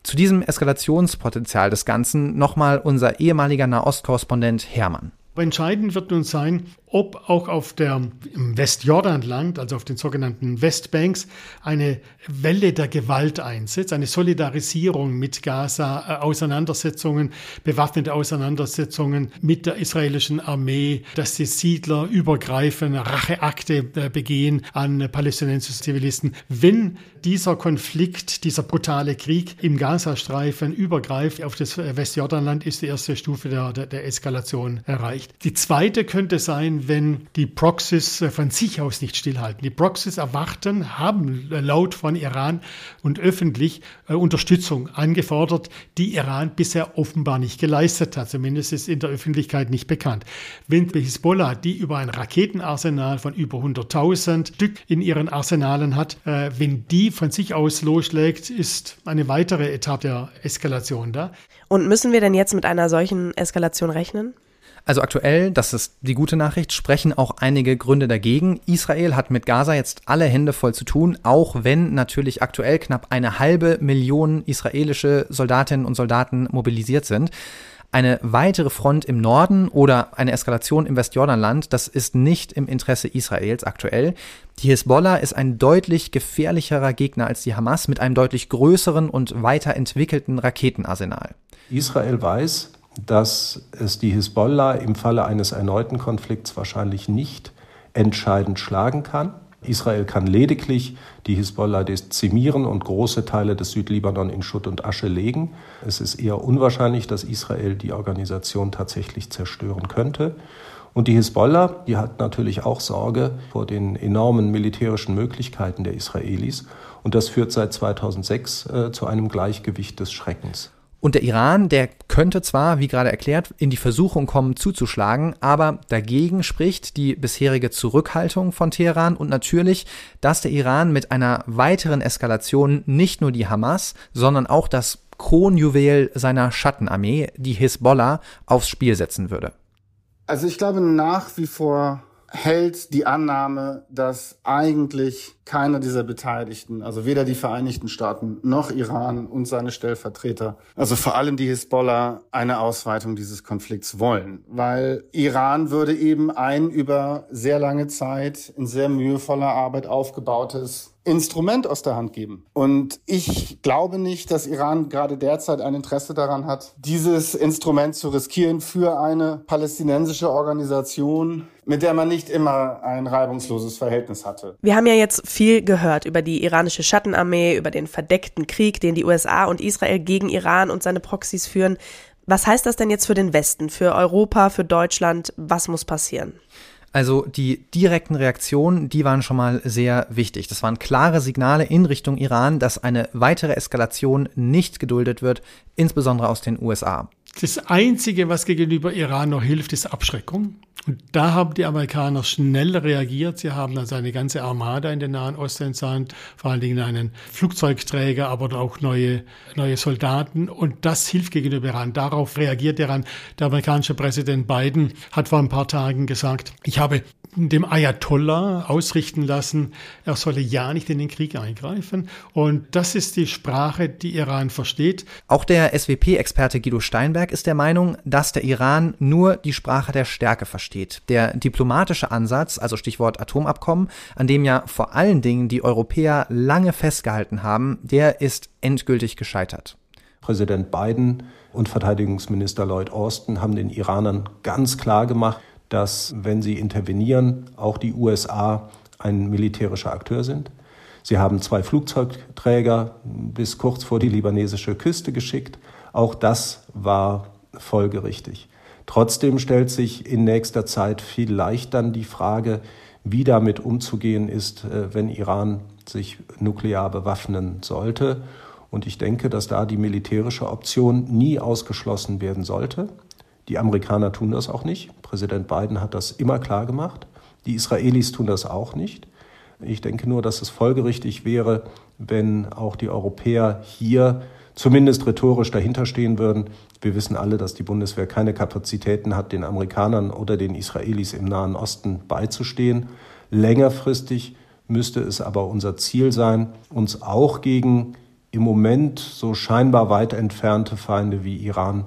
Zu diesem Eskalationspotenzial des Ganzen nochmal unser ehemaliger Nahostkorrespondent Hermann. Entscheidend wird nun sein, ob auch auf der Westjordanland, also auf den sogenannten Westbanks, eine Welle der Gewalt einsetzt, eine Solidarisierung mit Gaza, äh, Auseinandersetzungen, bewaffnete Auseinandersetzungen mit der israelischen Armee, dass die Siedler übergreifen, Racheakte äh, begehen an palästinensischen Zivilisten. Wenn dieser Konflikt, dieser brutale Krieg im Gazastreifen übergreift auf das Westjordanland, ist die erste Stufe der, der, der Eskalation erreicht. Die zweite könnte sein, wenn die Proxys äh, von sich aus nicht stillhalten. Die Proxys erwarten, haben laut von Iran und öffentlich äh, Unterstützung angefordert, die Iran bisher offenbar nicht geleistet hat. Zumindest ist in der Öffentlichkeit nicht bekannt. Wenn Hisbollah, die über ein Raketenarsenal von über 100.000 Stück in ihren Arsenalen hat, äh, wenn die von sich aus losschlägt, ist eine weitere Etappe der Eskalation da. Und müssen wir denn jetzt mit einer solchen Eskalation rechnen? Also aktuell, das ist die gute Nachricht, sprechen auch einige Gründe dagegen. Israel hat mit Gaza jetzt alle Hände voll zu tun, auch wenn natürlich aktuell knapp eine halbe Million israelische Soldatinnen und Soldaten mobilisiert sind. Eine weitere Front im Norden oder eine Eskalation im Westjordanland, das ist nicht im Interesse Israels aktuell. Die Hisbollah ist ein deutlich gefährlicherer Gegner als die Hamas mit einem deutlich größeren und weiterentwickelten Raketenarsenal. Israel weiß, dass es die Hisbollah im Falle eines erneuten Konflikts wahrscheinlich nicht entscheidend schlagen kann. Israel kann lediglich die Hisbollah dezimieren und große Teile des Südlibanon in Schutt und Asche legen. Es ist eher unwahrscheinlich, dass Israel die Organisation tatsächlich zerstören könnte. Und die Hisbollah, die hat natürlich auch Sorge vor den enormen militärischen Möglichkeiten der Israelis. Und das führt seit 2006 äh, zu einem Gleichgewicht des Schreckens. Und der Iran, der könnte zwar, wie gerade erklärt, in die Versuchung kommen, zuzuschlagen, aber dagegen spricht die bisherige Zurückhaltung von Teheran und natürlich, dass der Iran mit einer weiteren Eskalation nicht nur die Hamas, sondern auch das Kronjuwel seiner Schattenarmee, die Hisbollah, aufs Spiel setzen würde. Also ich glaube nach wie vor hält die Annahme, dass eigentlich keiner dieser Beteiligten, also weder die Vereinigten Staaten noch Iran und seine Stellvertreter, also vor allem die Hisbollah, eine Ausweitung dieses Konflikts wollen. Weil Iran würde eben ein über sehr lange Zeit in sehr mühevoller Arbeit aufgebautes Instrument aus der Hand geben. Und ich glaube nicht, dass Iran gerade derzeit ein Interesse daran hat, dieses Instrument zu riskieren für eine palästinensische Organisation, mit der man nicht immer ein reibungsloses Verhältnis hatte. Wir haben ja jetzt viel gehört über die iranische Schattenarmee, über den verdeckten Krieg, den die USA und Israel gegen Iran und seine Proxys führen. Was heißt das denn jetzt für den Westen, für Europa, für Deutschland? Was muss passieren? Also die direkten Reaktionen, die waren schon mal sehr wichtig. Das waren klare Signale in Richtung Iran, dass eine weitere Eskalation nicht geduldet wird, insbesondere aus den USA. Das Einzige, was gegenüber Iran noch hilft, ist Abschreckung. Und da haben die Amerikaner schnell reagiert. Sie haben also eine ganze Armada in den Nahen Osten entsandt, vor allen Dingen einen Flugzeugträger, aber auch neue, neue Soldaten. Und das hilft gegenüber Iran. Darauf reagiert Iran. Der amerikanische Präsident Biden hat vor ein paar Tagen gesagt, ich habe dem Ayatollah ausrichten lassen, er solle ja nicht in den Krieg eingreifen. Und das ist die Sprache, die Iran versteht. Auch der SWP-Experte Guido Steinberg ist der Meinung, dass der Iran nur die Sprache der Stärke versteht. Der diplomatische Ansatz, also Stichwort Atomabkommen, an dem ja vor allen Dingen die Europäer lange festgehalten haben, der ist endgültig gescheitert. Präsident Biden und Verteidigungsminister Lloyd Austin haben den Iranern ganz klar gemacht, dass, wenn sie intervenieren, auch die USA ein militärischer Akteur sind. Sie haben zwei Flugzeugträger bis kurz vor die libanesische Küste geschickt. Auch das war folgerichtig. Trotzdem stellt sich in nächster Zeit vielleicht dann die Frage, wie damit umzugehen ist, äh, wenn Iran sich nuklear bewaffnen sollte. Und ich denke, dass da die militärische Option nie ausgeschlossen werden sollte. Die Amerikaner tun das auch nicht. Präsident Biden hat das immer klar gemacht. Die Israelis tun das auch nicht. Ich denke nur, dass es folgerichtig wäre, wenn auch die Europäer hier zumindest rhetorisch dahinterstehen würden. Wir wissen alle, dass die Bundeswehr keine Kapazitäten hat, den Amerikanern oder den Israelis im Nahen Osten beizustehen. Längerfristig müsste es aber unser Ziel sein, uns auch gegen im Moment so scheinbar weit entfernte Feinde wie Iran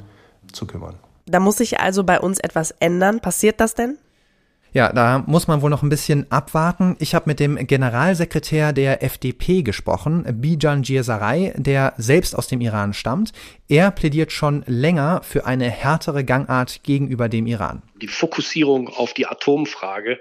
zu kümmern. Da muss sich also bei uns etwas ändern. Passiert das denn? Ja, da muss man wohl noch ein bisschen abwarten. Ich habe mit dem Generalsekretär der FDP gesprochen, Bijan Djirsaray, der selbst aus dem Iran stammt. Er plädiert schon länger für eine härtere Gangart gegenüber dem Iran. Die Fokussierung auf die Atomfrage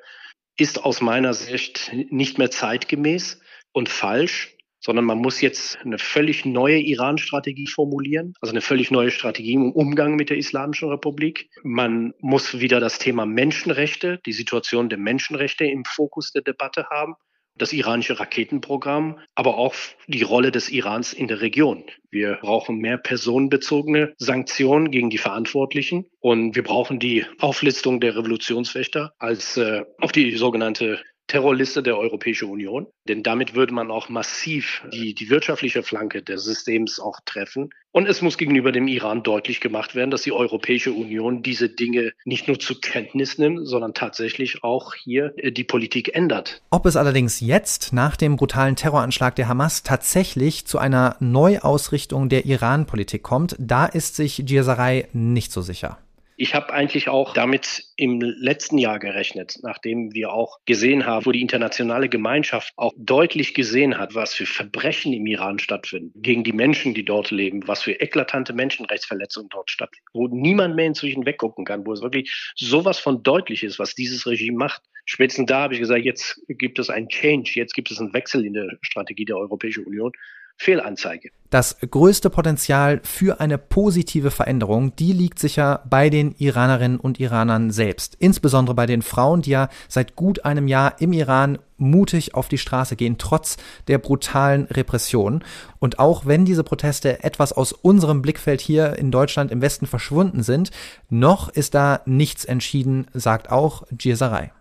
ist aus meiner Sicht nicht mehr zeitgemäß und falsch sondern man muss jetzt eine völlig neue Iran-Strategie formulieren, also eine völlig neue Strategie im Umgang mit der Islamischen Republik. Man muss wieder das Thema Menschenrechte, die Situation der Menschenrechte im Fokus der Debatte haben das iranische Raketenprogramm, aber auch die Rolle des Irans in der Region. Wir brauchen mehr personenbezogene Sanktionen gegen die Verantwortlichen und wir brauchen die Auflistung der Revolutionswächter als äh, auf die sogenannte Terrorliste der Europäischen Union. Denn damit würde man auch massiv die, die wirtschaftliche Flanke des Systems auch treffen. Und es muss gegenüber dem Iran deutlich gemacht werden, dass die Europäische Union diese Dinge nicht nur zur Kenntnis nimmt, sondern tatsächlich auch hier äh, die Politik ändert. Ob es allerdings jetzt nach dem brutalen Terroranschlag der Hamas tatsächlich zu einer Neuausrichtung der Iran-Politik kommt, da ist sich Gierserei nicht so sicher. Ich habe eigentlich auch damit im letzten Jahr gerechnet, nachdem wir auch gesehen haben, wo die internationale Gemeinschaft auch deutlich gesehen hat, was für Verbrechen im Iran stattfinden, gegen die Menschen, die dort leben, was für eklatante Menschenrechtsverletzungen dort stattfinden, wo niemand mehr inzwischen weggucken kann, wo es wirklich sowas von deutlich ist, was dieses Regime macht. Spätestens da habe ich gesagt, jetzt gibt es einen Change, jetzt gibt es einen Wechsel in der Strategie der Europäischen Union. Fehlanzeige. Das größte Potenzial für eine positive Veränderung, die liegt sicher bei den Iranerinnen und Iranern selbst. Insbesondere bei den Frauen, die ja seit gut einem Jahr im Iran mutig auf die Straße gehen, trotz der brutalen Repression. Und auch wenn diese Proteste etwas aus unserem Blickfeld hier in Deutschland im Westen verschwunden sind, noch ist da nichts entschieden, sagt auch Gierserei.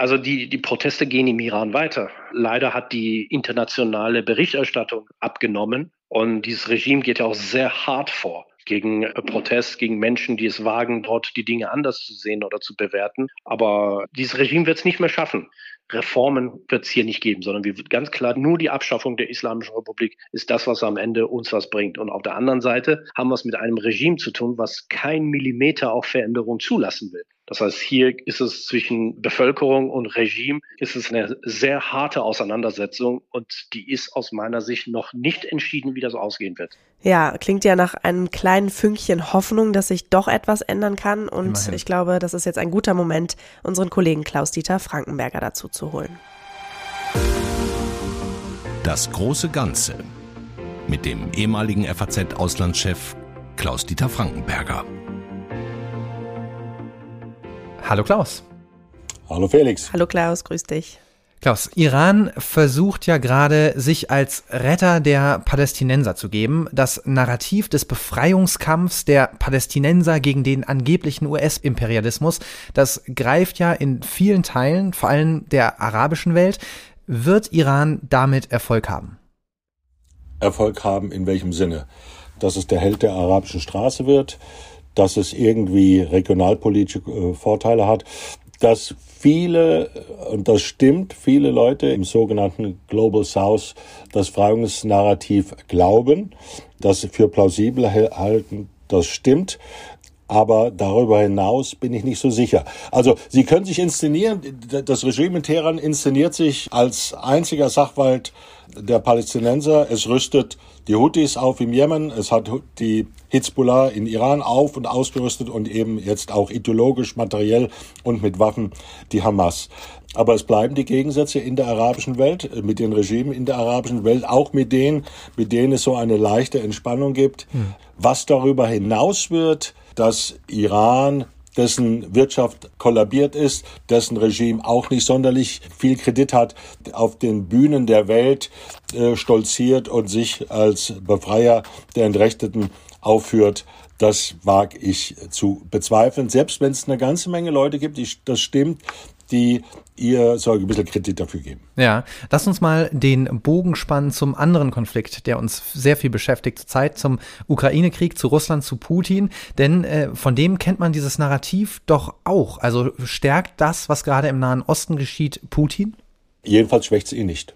Also die, die Proteste gehen im Iran weiter. Leider hat die internationale Berichterstattung abgenommen und dieses Regime geht ja auch sehr hart vor gegen äh, Protest, gegen Menschen, die es wagen, dort die Dinge anders zu sehen oder zu bewerten. Aber dieses Regime wird es nicht mehr schaffen. Reformen wird es hier nicht geben, sondern wir ganz klar nur die Abschaffung der Islamischen Republik ist das, was am Ende uns was bringt. Und auf der anderen Seite haben wir es mit einem Regime zu tun, was kein Millimeter auch Veränderung zulassen will. Das heißt, hier ist es zwischen Bevölkerung und Regime, ist es eine sehr harte Auseinandersetzung und die ist aus meiner Sicht noch nicht entschieden, wie das ausgehen wird. Ja, klingt ja nach einem kleinen Fünkchen Hoffnung, dass sich doch etwas ändern kann und Immerhin. ich glaube, das ist jetzt ein guter Moment, unseren Kollegen Klaus-Dieter Frankenberger dazu zu holen. Das große Ganze mit dem ehemaligen FAZ-Auslandschef Klaus-Dieter Frankenberger. Hallo Klaus. Hallo Felix. Hallo Klaus, grüß dich. Klaus, Iran versucht ja gerade, sich als Retter der Palästinenser zu geben. Das Narrativ des Befreiungskampfs der Palästinenser gegen den angeblichen US-Imperialismus, das greift ja in vielen Teilen, vor allem der arabischen Welt. Wird Iran damit Erfolg haben? Erfolg haben in welchem Sinne? Dass es der Held der arabischen Straße wird, dass es irgendwie regionalpolitische äh, Vorteile hat, dass viele, und das stimmt, viele Leute im sogenannten Global South das Freiungsnarrativ glauben, das für plausibel halten, das stimmt. Aber darüber hinaus bin ich nicht so sicher. Also Sie können sich inszenieren, das Regime in Teheran inszeniert sich als einziger Sachwald der Palästinenser. Es rüstet die Houthis auf im Jemen, es hat die Hezbollah in Iran auf und ausgerüstet und eben jetzt auch ideologisch, materiell und mit Waffen die Hamas. Aber es bleiben die Gegensätze in der arabischen Welt, mit den Regimen in der arabischen Welt, auch mit denen, mit denen es so eine leichte Entspannung gibt. Hm. Was darüber hinaus wird, dass Iran dessen Wirtschaft kollabiert ist, dessen Regime auch nicht sonderlich viel Kredit hat, auf den Bühnen der Welt äh, stolziert und sich als Befreier der Entrechteten aufführt, das wage ich zu bezweifeln. Selbst wenn es eine ganze Menge Leute gibt, die, das stimmt, die ihr so ein bisschen Kredit dafür geben. Ja, lass uns mal den Bogen spannen zum anderen Konflikt, der uns sehr viel beschäftigt zurzeit, zum Ukraine-Krieg, zu Russland, zu Putin. Denn äh, von dem kennt man dieses Narrativ doch auch. Also stärkt das, was gerade im Nahen Osten geschieht, Putin? Jedenfalls schwächt es ihn nicht.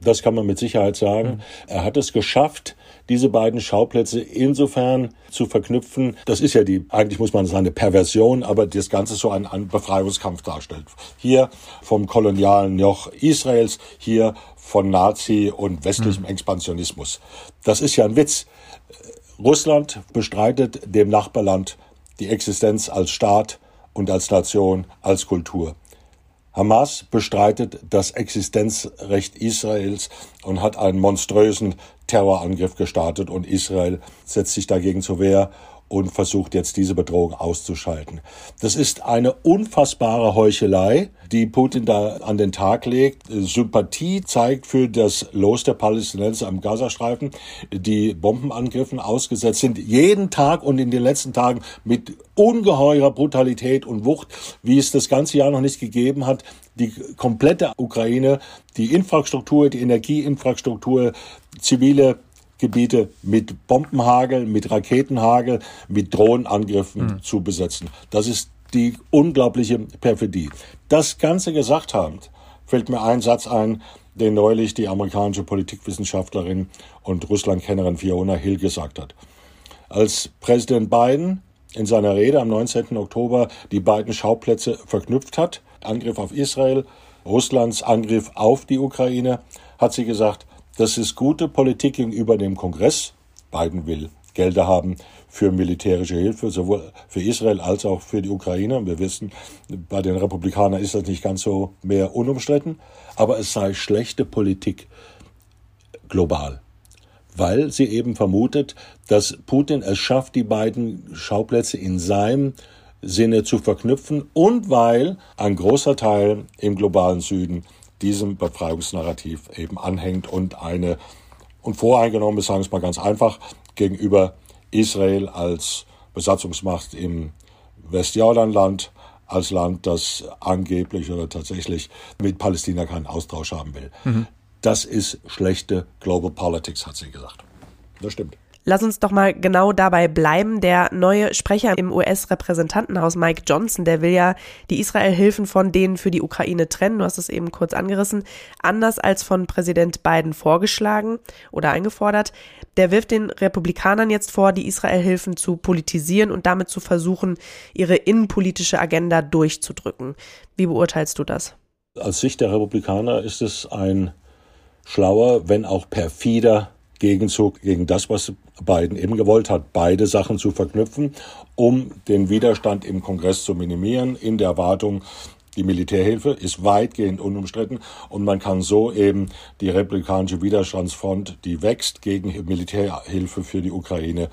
Das kann man mit Sicherheit sagen. Er hat es geschafft, diese beiden Schauplätze insofern zu verknüpfen. Das ist ja die, eigentlich muss man sagen, eine Perversion, aber das Ganze so ein, ein Befreiungskampf darstellt. Hier vom kolonialen Joch Israels, hier von Nazi und westlichem mhm. Expansionismus. Das ist ja ein Witz. Russland bestreitet dem Nachbarland die Existenz als Staat und als Nation, als Kultur. Hamas bestreitet das Existenzrecht Israels und hat einen monströsen Terrorangriff gestartet und Israel setzt sich dagegen zur Wehr und versucht jetzt diese Bedrohung auszuschalten. Das ist eine unfassbare Heuchelei, die Putin da an den Tag legt. Sympathie zeigt für das Los der Palästinenser am Gazastreifen, die Bombenangriffen ausgesetzt sind, jeden Tag und in den letzten Tagen mit ungeheurer Brutalität und Wucht, wie es das ganze Jahr noch nicht gegeben hat. Die komplette Ukraine, die Infrastruktur, die Energieinfrastruktur, zivile Gebiete mit Bombenhagel, mit Raketenhagel, mit Drohnenangriffen mhm. zu besetzen. Das ist die unglaubliche Perfidie. Das Ganze gesagt habend, fällt mir ein Satz ein, den neulich die amerikanische Politikwissenschaftlerin und Russlandkennerin Fiona Hill gesagt hat. Als Präsident Biden in seiner Rede am 19. Oktober die beiden Schauplätze verknüpft hat, Angriff auf Israel, Russlands Angriff auf die Ukraine, hat sie gesagt, das ist gute Politik gegenüber dem Kongress. Biden will Gelder haben für militärische Hilfe, sowohl für Israel als auch für die Ukraine. Wir wissen, bei den Republikanern ist das nicht ganz so mehr unumstritten. Aber es sei schlechte Politik global, weil sie eben vermutet, dass Putin es schafft, die beiden Schauplätze in seinem Sinne zu verknüpfen und weil ein großer Teil im globalen Süden diesem Befreiungsnarrativ eben anhängt und eine und voreingenommen ist, sagen wir es mal ganz einfach, gegenüber Israel als Besatzungsmacht im Westjordanland, als Land, das angeblich oder tatsächlich mit Palästina keinen Austausch haben will. Mhm. Das ist schlechte Global Politics, hat sie gesagt. Das stimmt. Lass uns doch mal genau dabei bleiben. Der neue Sprecher im US-Repräsentantenhaus, Mike Johnson, der will ja die Israel-Hilfen von denen für die Ukraine trennen. Du hast es eben kurz angerissen. Anders als von Präsident Biden vorgeschlagen oder eingefordert. Der wirft den Republikanern jetzt vor, die Israel-Hilfen zu politisieren und damit zu versuchen, ihre innenpolitische Agenda durchzudrücken. Wie beurteilst du das? Aus Sicht der Republikaner ist es ein schlauer, wenn auch perfider Gegenzug gegen das, was Biden eben gewollt hat, beide Sachen zu verknüpfen, um den Widerstand im Kongress zu minimieren, in der Erwartung, die Militärhilfe ist weitgehend unumstritten und man kann so eben die republikanische Widerstandsfront, die wächst, gegen Militärhilfe für die Ukraine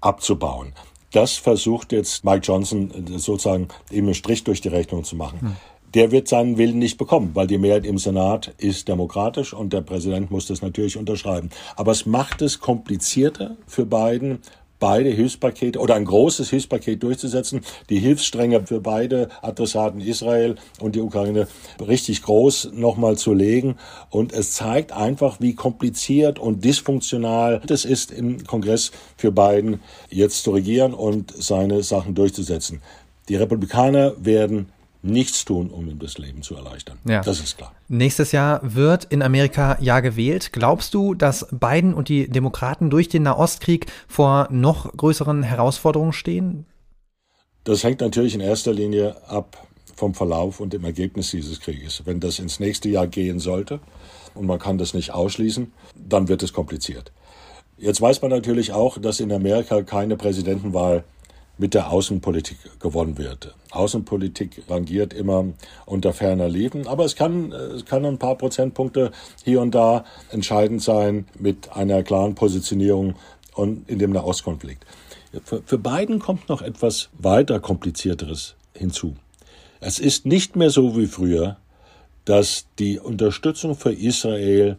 abzubauen. Das versucht jetzt Mike Johnson sozusagen eben einen Strich durch die Rechnung zu machen. Der wird seinen Willen nicht bekommen, weil die Mehrheit im Senat ist demokratisch und der Präsident muss das natürlich unterschreiben. Aber es macht es komplizierter für Biden, beide Hilfspakete oder ein großes Hilfspaket durchzusetzen, die Hilfsstränge für beide Adressaten Israel und die Ukraine richtig groß nochmal zu legen. Und es zeigt einfach, wie kompliziert und dysfunktional es ist im Kongress für Biden jetzt zu regieren und seine Sachen durchzusetzen. Die Republikaner werden nichts tun, um ihm das Leben zu erleichtern. Ja. Das ist klar. Nächstes Jahr wird in Amerika ja gewählt. Glaubst du, dass Biden und die Demokraten durch den Nahostkrieg vor noch größeren Herausforderungen stehen? Das hängt natürlich in erster Linie ab vom Verlauf und dem Ergebnis dieses Krieges. Wenn das ins nächste Jahr gehen sollte, und man kann das nicht ausschließen, dann wird es kompliziert. Jetzt weiß man natürlich auch, dass in Amerika keine Präsidentenwahl mit der Außenpolitik gewonnen wird. Außenpolitik rangiert immer unter ferner Liefen, aber es kann, es kann ein paar Prozentpunkte hier und da entscheidend sein mit einer klaren Positionierung und in dem Nahostkonflikt. Für, für Biden kommt noch etwas weiter komplizierteres hinzu. Es ist nicht mehr so wie früher, dass die Unterstützung für Israel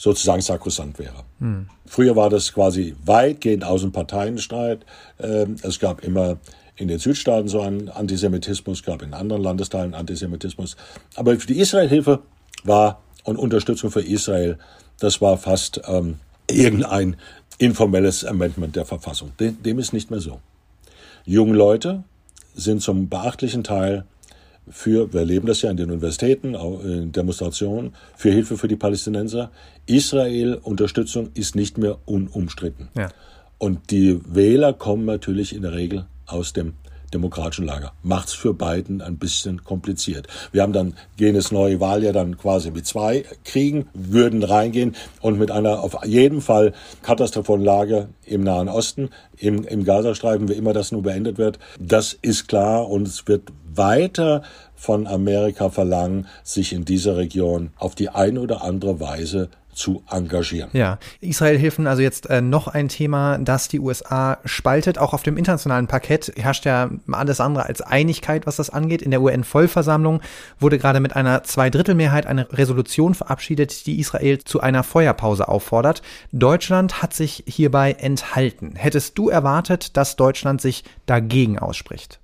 sozusagen sakrosant wäre. Hm. Früher war das quasi weitgehend Außenparteienstreit. Ähm, es gab immer in den Südstaaten so einen Antisemitismus, gab in anderen Landesteilen Antisemitismus. Aber für die Israelhilfe war und Unterstützung für Israel, das war fast ähm, irgendein informelles Amendment der Verfassung. Dem, dem ist nicht mehr so. Junge Leute sind zum beachtlichen Teil für, wir erleben das ja in den Universitäten, in Demonstrationen, für Hilfe für die Palästinenser. Israel Unterstützung ist nicht mehr unumstritten. Ja. Und die Wähler kommen natürlich in der Regel aus dem demokratischen Lager. Macht's für Biden ein bisschen kompliziert. Wir haben dann, gehen das neue Wahljahr dann quasi mit zwei Kriegen, würden reingehen und mit einer auf jeden Fall katastrophalen Lage im Nahen Osten, im, im Gazastreifen, wie immer das nun beendet wird. Das ist klar und es wird weiter von Amerika verlangen, sich in dieser Region auf die eine oder andere Weise zu engagieren. Ja, Israel-Hilfen, also jetzt äh, noch ein Thema, das die USA spaltet. Auch auf dem internationalen Parkett herrscht ja alles andere als Einigkeit, was das angeht. In der UN-Vollversammlung wurde gerade mit einer Zweidrittelmehrheit eine Resolution verabschiedet, die Israel zu einer Feuerpause auffordert. Deutschland hat sich hierbei enthalten. Hättest du erwartet, dass Deutschland sich dagegen ausspricht?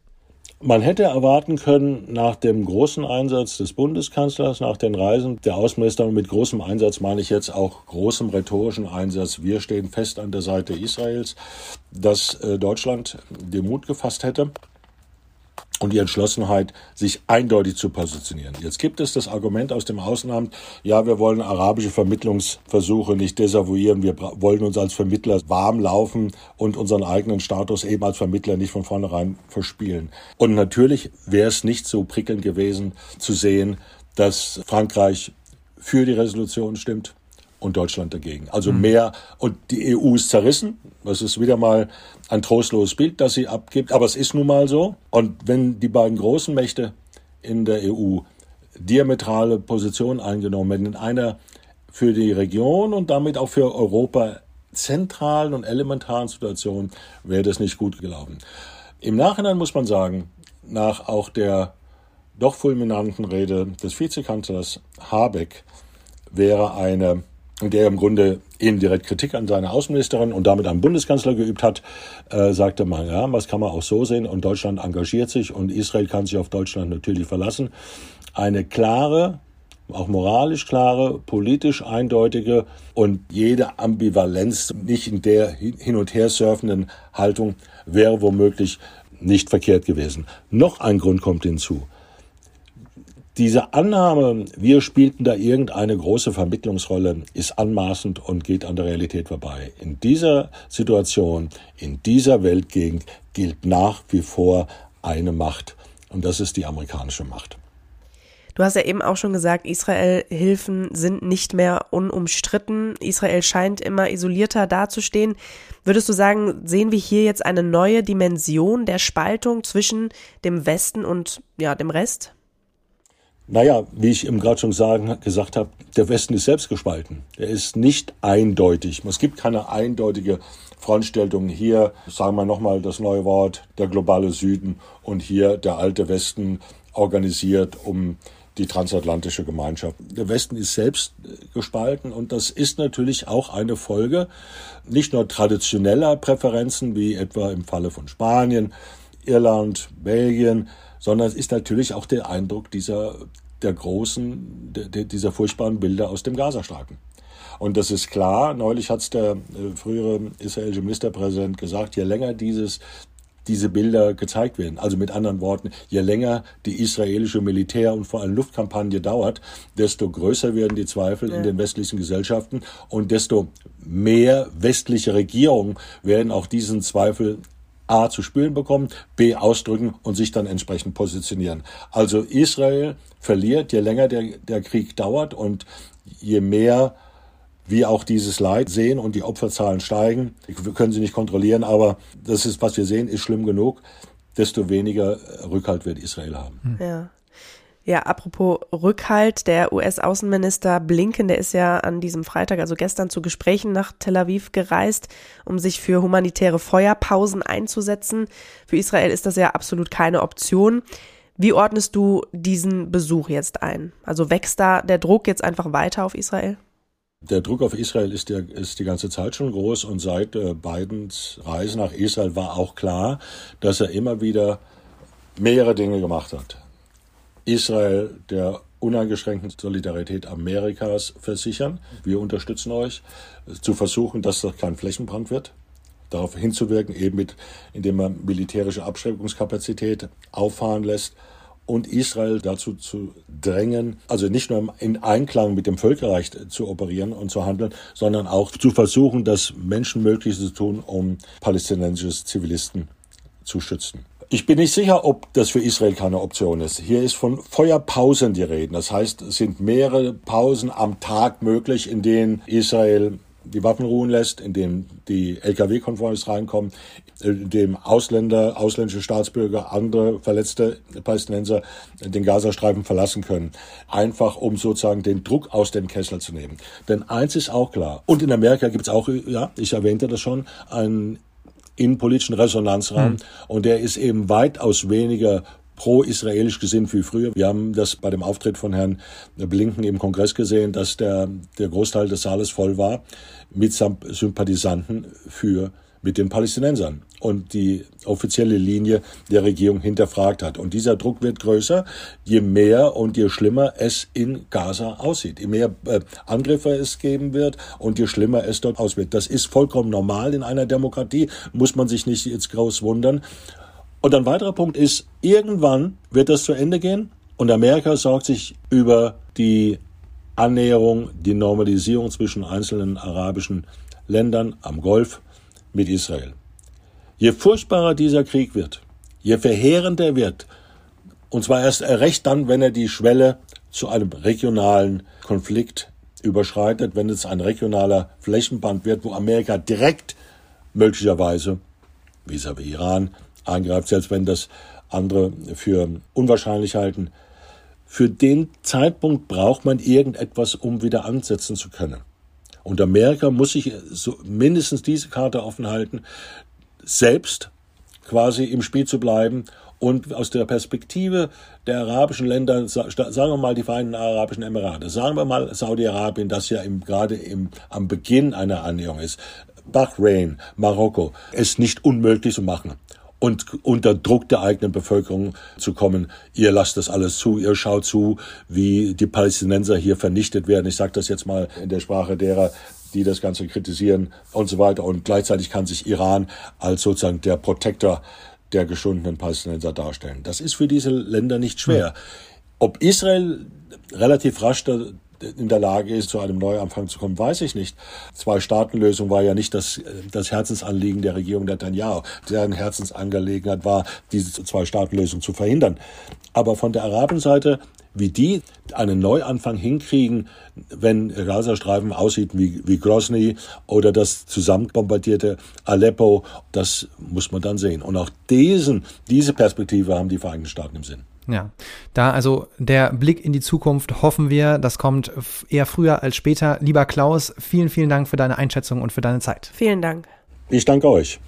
Man hätte erwarten können, nach dem großen Einsatz des Bundeskanzlers, nach den Reisen der Außenminister, mit großem Einsatz meine ich jetzt auch großem rhetorischen Einsatz, wir stehen fest an der Seite Israels, dass äh, Deutschland den Mut gefasst hätte, und die Entschlossenheit, sich eindeutig zu positionieren. Jetzt gibt es das Argument aus dem Außenamt, ja, wir wollen arabische Vermittlungsversuche nicht desavouieren, wir wollen uns als Vermittler warm laufen und unseren eigenen Status eben als Vermittler nicht von vornherein verspielen. Und natürlich wäre es nicht so prickelnd gewesen zu sehen, dass Frankreich für die Resolution stimmt, und Deutschland dagegen. Also mhm. mehr, und die EU ist zerrissen. Das ist wieder mal ein trostloses Bild, das sie abgibt. Aber es ist nun mal so. Und wenn die beiden großen Mächte in der EU diametrale Positionen eingenommen hätten, in einer für die Region und damit auch für Europa zentralen und elementaren Situation, wäre das nicht gut gelaufen. Im Nachhinein muss man sagen, nach auch der doch fulminanten Rede des Vizekanzlers Habeck wäre eine der im Grunde indirekt Kritik an seiner Außenministerin und damit am Bundeskanzler geübt hat, äh, sagte man, ja, was kann man auch so sehen und Deutschland engagiert sich und Israel kann sich auf Deutschland natürlich verlassen. Eine klare, auch moralisch klare, politisch eindeutige und jede Ambivalenz nicht in der hin und her surfenden Haltung wäre womöglich nicht verkehrt gewesen. Noch ein Grund kommt hinzu. Diese Annahme, wir spielten da irgendeine große Vermittlungsrolle, ist anmaßend und geht an der Realität vorbei. In dieser Situation, in dieser Weltgegend gilt nach wie vor eine Macht und das ist die amerikanische Macht. Du hast ja eben auch schon gesagt, Israel-Hilfen sind nicht mehr unumstritten. Israel scheint immer isolierter dazustehen. Würdest du sagen, sehen wir hier jetzt eine neue Dimension der Spaltung zwischen dem Westen und ja, dem Rest? Naja, wie ich eben gerade schon sagen, gesagt habe, der Westen ist selbst gespalten. Er ist nicht eindeutig. Es gibt keine eindeutige Frontstellung. Hier, sagen wir nochmal das neue Wort, der globale Süden und hier der alte Westen organisiert um die transatlantische Gemeinschaft. Der Westen ist selbst gespalten und das ist natürlich auch eine Folge nicht nur traditioneller Präferenzen, wie etwa im Falle von Spanien, Irland, Belgien, sondern es ist natürlich auch der Eindruck dieser, der großen, der, dieser furchtbaren Bilder aus dem Gazastreifen. Und das ist klar, neulich hat es der äh, frühere israelische Ministerpräsident gesagt, je länger dieses diese Bilder gezeigt werden. Also mit anderen Worten, je länger die israelische Militär- und vor allem Luftkampagne dauert, desto größer werden die Zweifel ja. in den westlichen Gesellschaften und desto mehr westliche Regierungen werden auch diesen Zweifel A zu spüren bekommen, B ausdrücken und sich dann entsprechend positionieren. Also Israel verliert, je länger der, der Krieg dauert und je mehr wir auch dieses Leid sehen und die Opferzahlen steigen. Wir können sie nicht kontrollieren, aber das ist, was wir sehen, ist schlimm genug. Desto weniger Rückhalt wird Israel haben. Ja. Ja, apropos Rückhalt, der US-Außenminister Blinken, der ist ja an diesem Freitag, also gestern, zu Gesprächen nach Tel Aviv gereist, um sich für humanitäre Feuerpausen einzusetzen. Für Israel ist das ja absolut keine Option. Wie ordnest du diesen Besuch jetzt ein? Also wächst da der Druck jetzt einfach weiter auf Israel? Der Druck auf Israel ist, der, ist die ganze Zeit schon groß und seit äh, Bidens Reise nach Israel war auch klar, dass er immer wieder mehrere Dinge gemacht hat. Israel der uneingeschränkten Solidarität Amerikas versichern. Wir unterstützen euch, zu versuchen, dass das kein Flächenbrand wird. Darauf hinzuwirken, eben mit, indem man militärische Abschreckungskapazität auffahren lässt und Israel dazu zu drängen, also nicht nur in Einklang mit dem Völkerrecht zu operieren und zu handeln, sondern auch zu versuchen, das Menschenmögliche zu tun, um palästinensische Zivilisten zu schützen. Ich bin nicht sicher, ob das für Israel keine Option ist. Hier ist von Feuerpausen die Rede. Das heißt, es sind mehrere Pausen am Tag möglich, in denen Israel die Waffen ruhen lässt, in dem die Lkw-Konvois reinkommen, in dem Ausländer, ausländische Staatsbürger, andere verletzte Palästinenser den Gazastreifen verlassen können. Einfach, um sozusagen den Druck aus dem Kessel zu nehmen. Denn eins ist auch klar. Und in Amerika gibt es auch, ja, ich erwähnte das schon, einen innenpolitischen Resonanzraum. Mhm. Und der ist eben weitaus weniger pro-israelisch gesinnt wie früher. Wir haben das bei dem Auftritt von Herrn Blinken im Kongress gesehen, dass der, der Großteil des Saales voll war mit Sympathisanten für mit den Palästinensern und die offizielle Linie der Regierung hinterfragt hat. Und dieser Druck wird größer, je mehr und je schlimmer es in Gaza aussieht. Je mehr äh, Angriffe es geben wird und je schlimmer es dort aussieht. Das ist vollkommen normal in einer Demokratie, muss man sich nicht jetzt groß wundern. Und ein weiterer Punkt ist, irgendwann wird das zu Ende gehen und Amerika sorgt sich über die Annäherung, die Normalisierung zwischen einzelnen arabischen Ländern am Golf mit Israel. Je furchtbarer dieser Krieg wird, je verheerender er wird, und zwar erst recht dann, wenn er die Schwelle zu einem regionalen Konflikt überschreitet, wenn es ein regionaler Flächenband wird, wo Amerika direkt möglicherweise vis-à-vis Iran eingreift, selbst wenn das andere für unwahrscheinlich halten. Für den Zeitpunkt braucht man irgendetwas, um wieder ansetzen zu können. Und Amerika muss sich so mindestens diese Karte offen halten, selbst quasi im Spiel zu bleiben und aus der Perspektive der arabischen Länder, sagen wir mal die Vereinigten Arabischen Emirate, sagen wir mal Saudi-Arabien, das ja im, gerade im, am Beginn einer Annäherung ist, Bahrain, Marokko, es nicht unmöglich zu machen und unter Druck der eigenen Bevölkerung zu kommen. Ihr lasst das alles zu, ihr schaut zu, wie die Palästinenser hier vernichtet werden. Ich sage das jetzt mal in der Sprache derer, die das Ganze kritisieren und so weiter. Und gleichzeitig kann sich Iran als sozusagen der Protektor der geschundenen Palästinenser darstellen. Das ist für diese Länder nicht schwer. Ob Israel relativ rasch in der Lage ist, zu einem Neuanfang zu kommen, weiß ich nicht. Zwei-Staaten-Lösung war ja nicht das, das Herzensanliegen der Regierung Netanyahu. Deren Herzensangelegenheit war, diese Zwei-Staaten-Lösung zu verhindern. Aber von der Arabenseite, wie die einen Neuanfang hinkriegen, wenn Gazastreifen aussieht wie, wie Grozny oder das zusammenbombardierte Aleppo, das muss man dann sehen. Und auch diesen, diese Perspektive haben die Vereinigten Staaten im Sinn. Ja, da also der Blick in die Zukunft hoffen wir, das kommt eher früher als später. Lieber Klaus, vielen, vielen Dank für deine Einschätzung und für deine Zeit. Vielen Dank. Ich danke euch.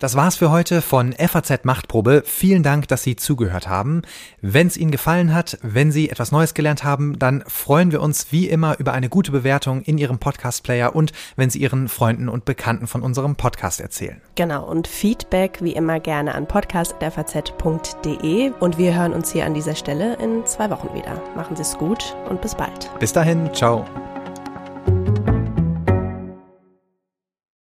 Das war's für heute von FAZ Machtprobe. Vielen Dank, dass Sie zugehört haben. Wenn es Ihnen gefallen hat, wenn Sie etwas Neues gelernt haben, dann freuen wir uns wie immer über eine gute Bewertung in Ihrem Podcast-Player und wenn Sie Ihren Freunden und Bekannten von unserem Podcast erzählen. Genau, und Feedback wie immer gerne an podcast.faz.de und wir hören uns hier an dieser Stelle in zwei Wochen wieder. Machen Sie es gut und bis bald. Bis dahin, ciao.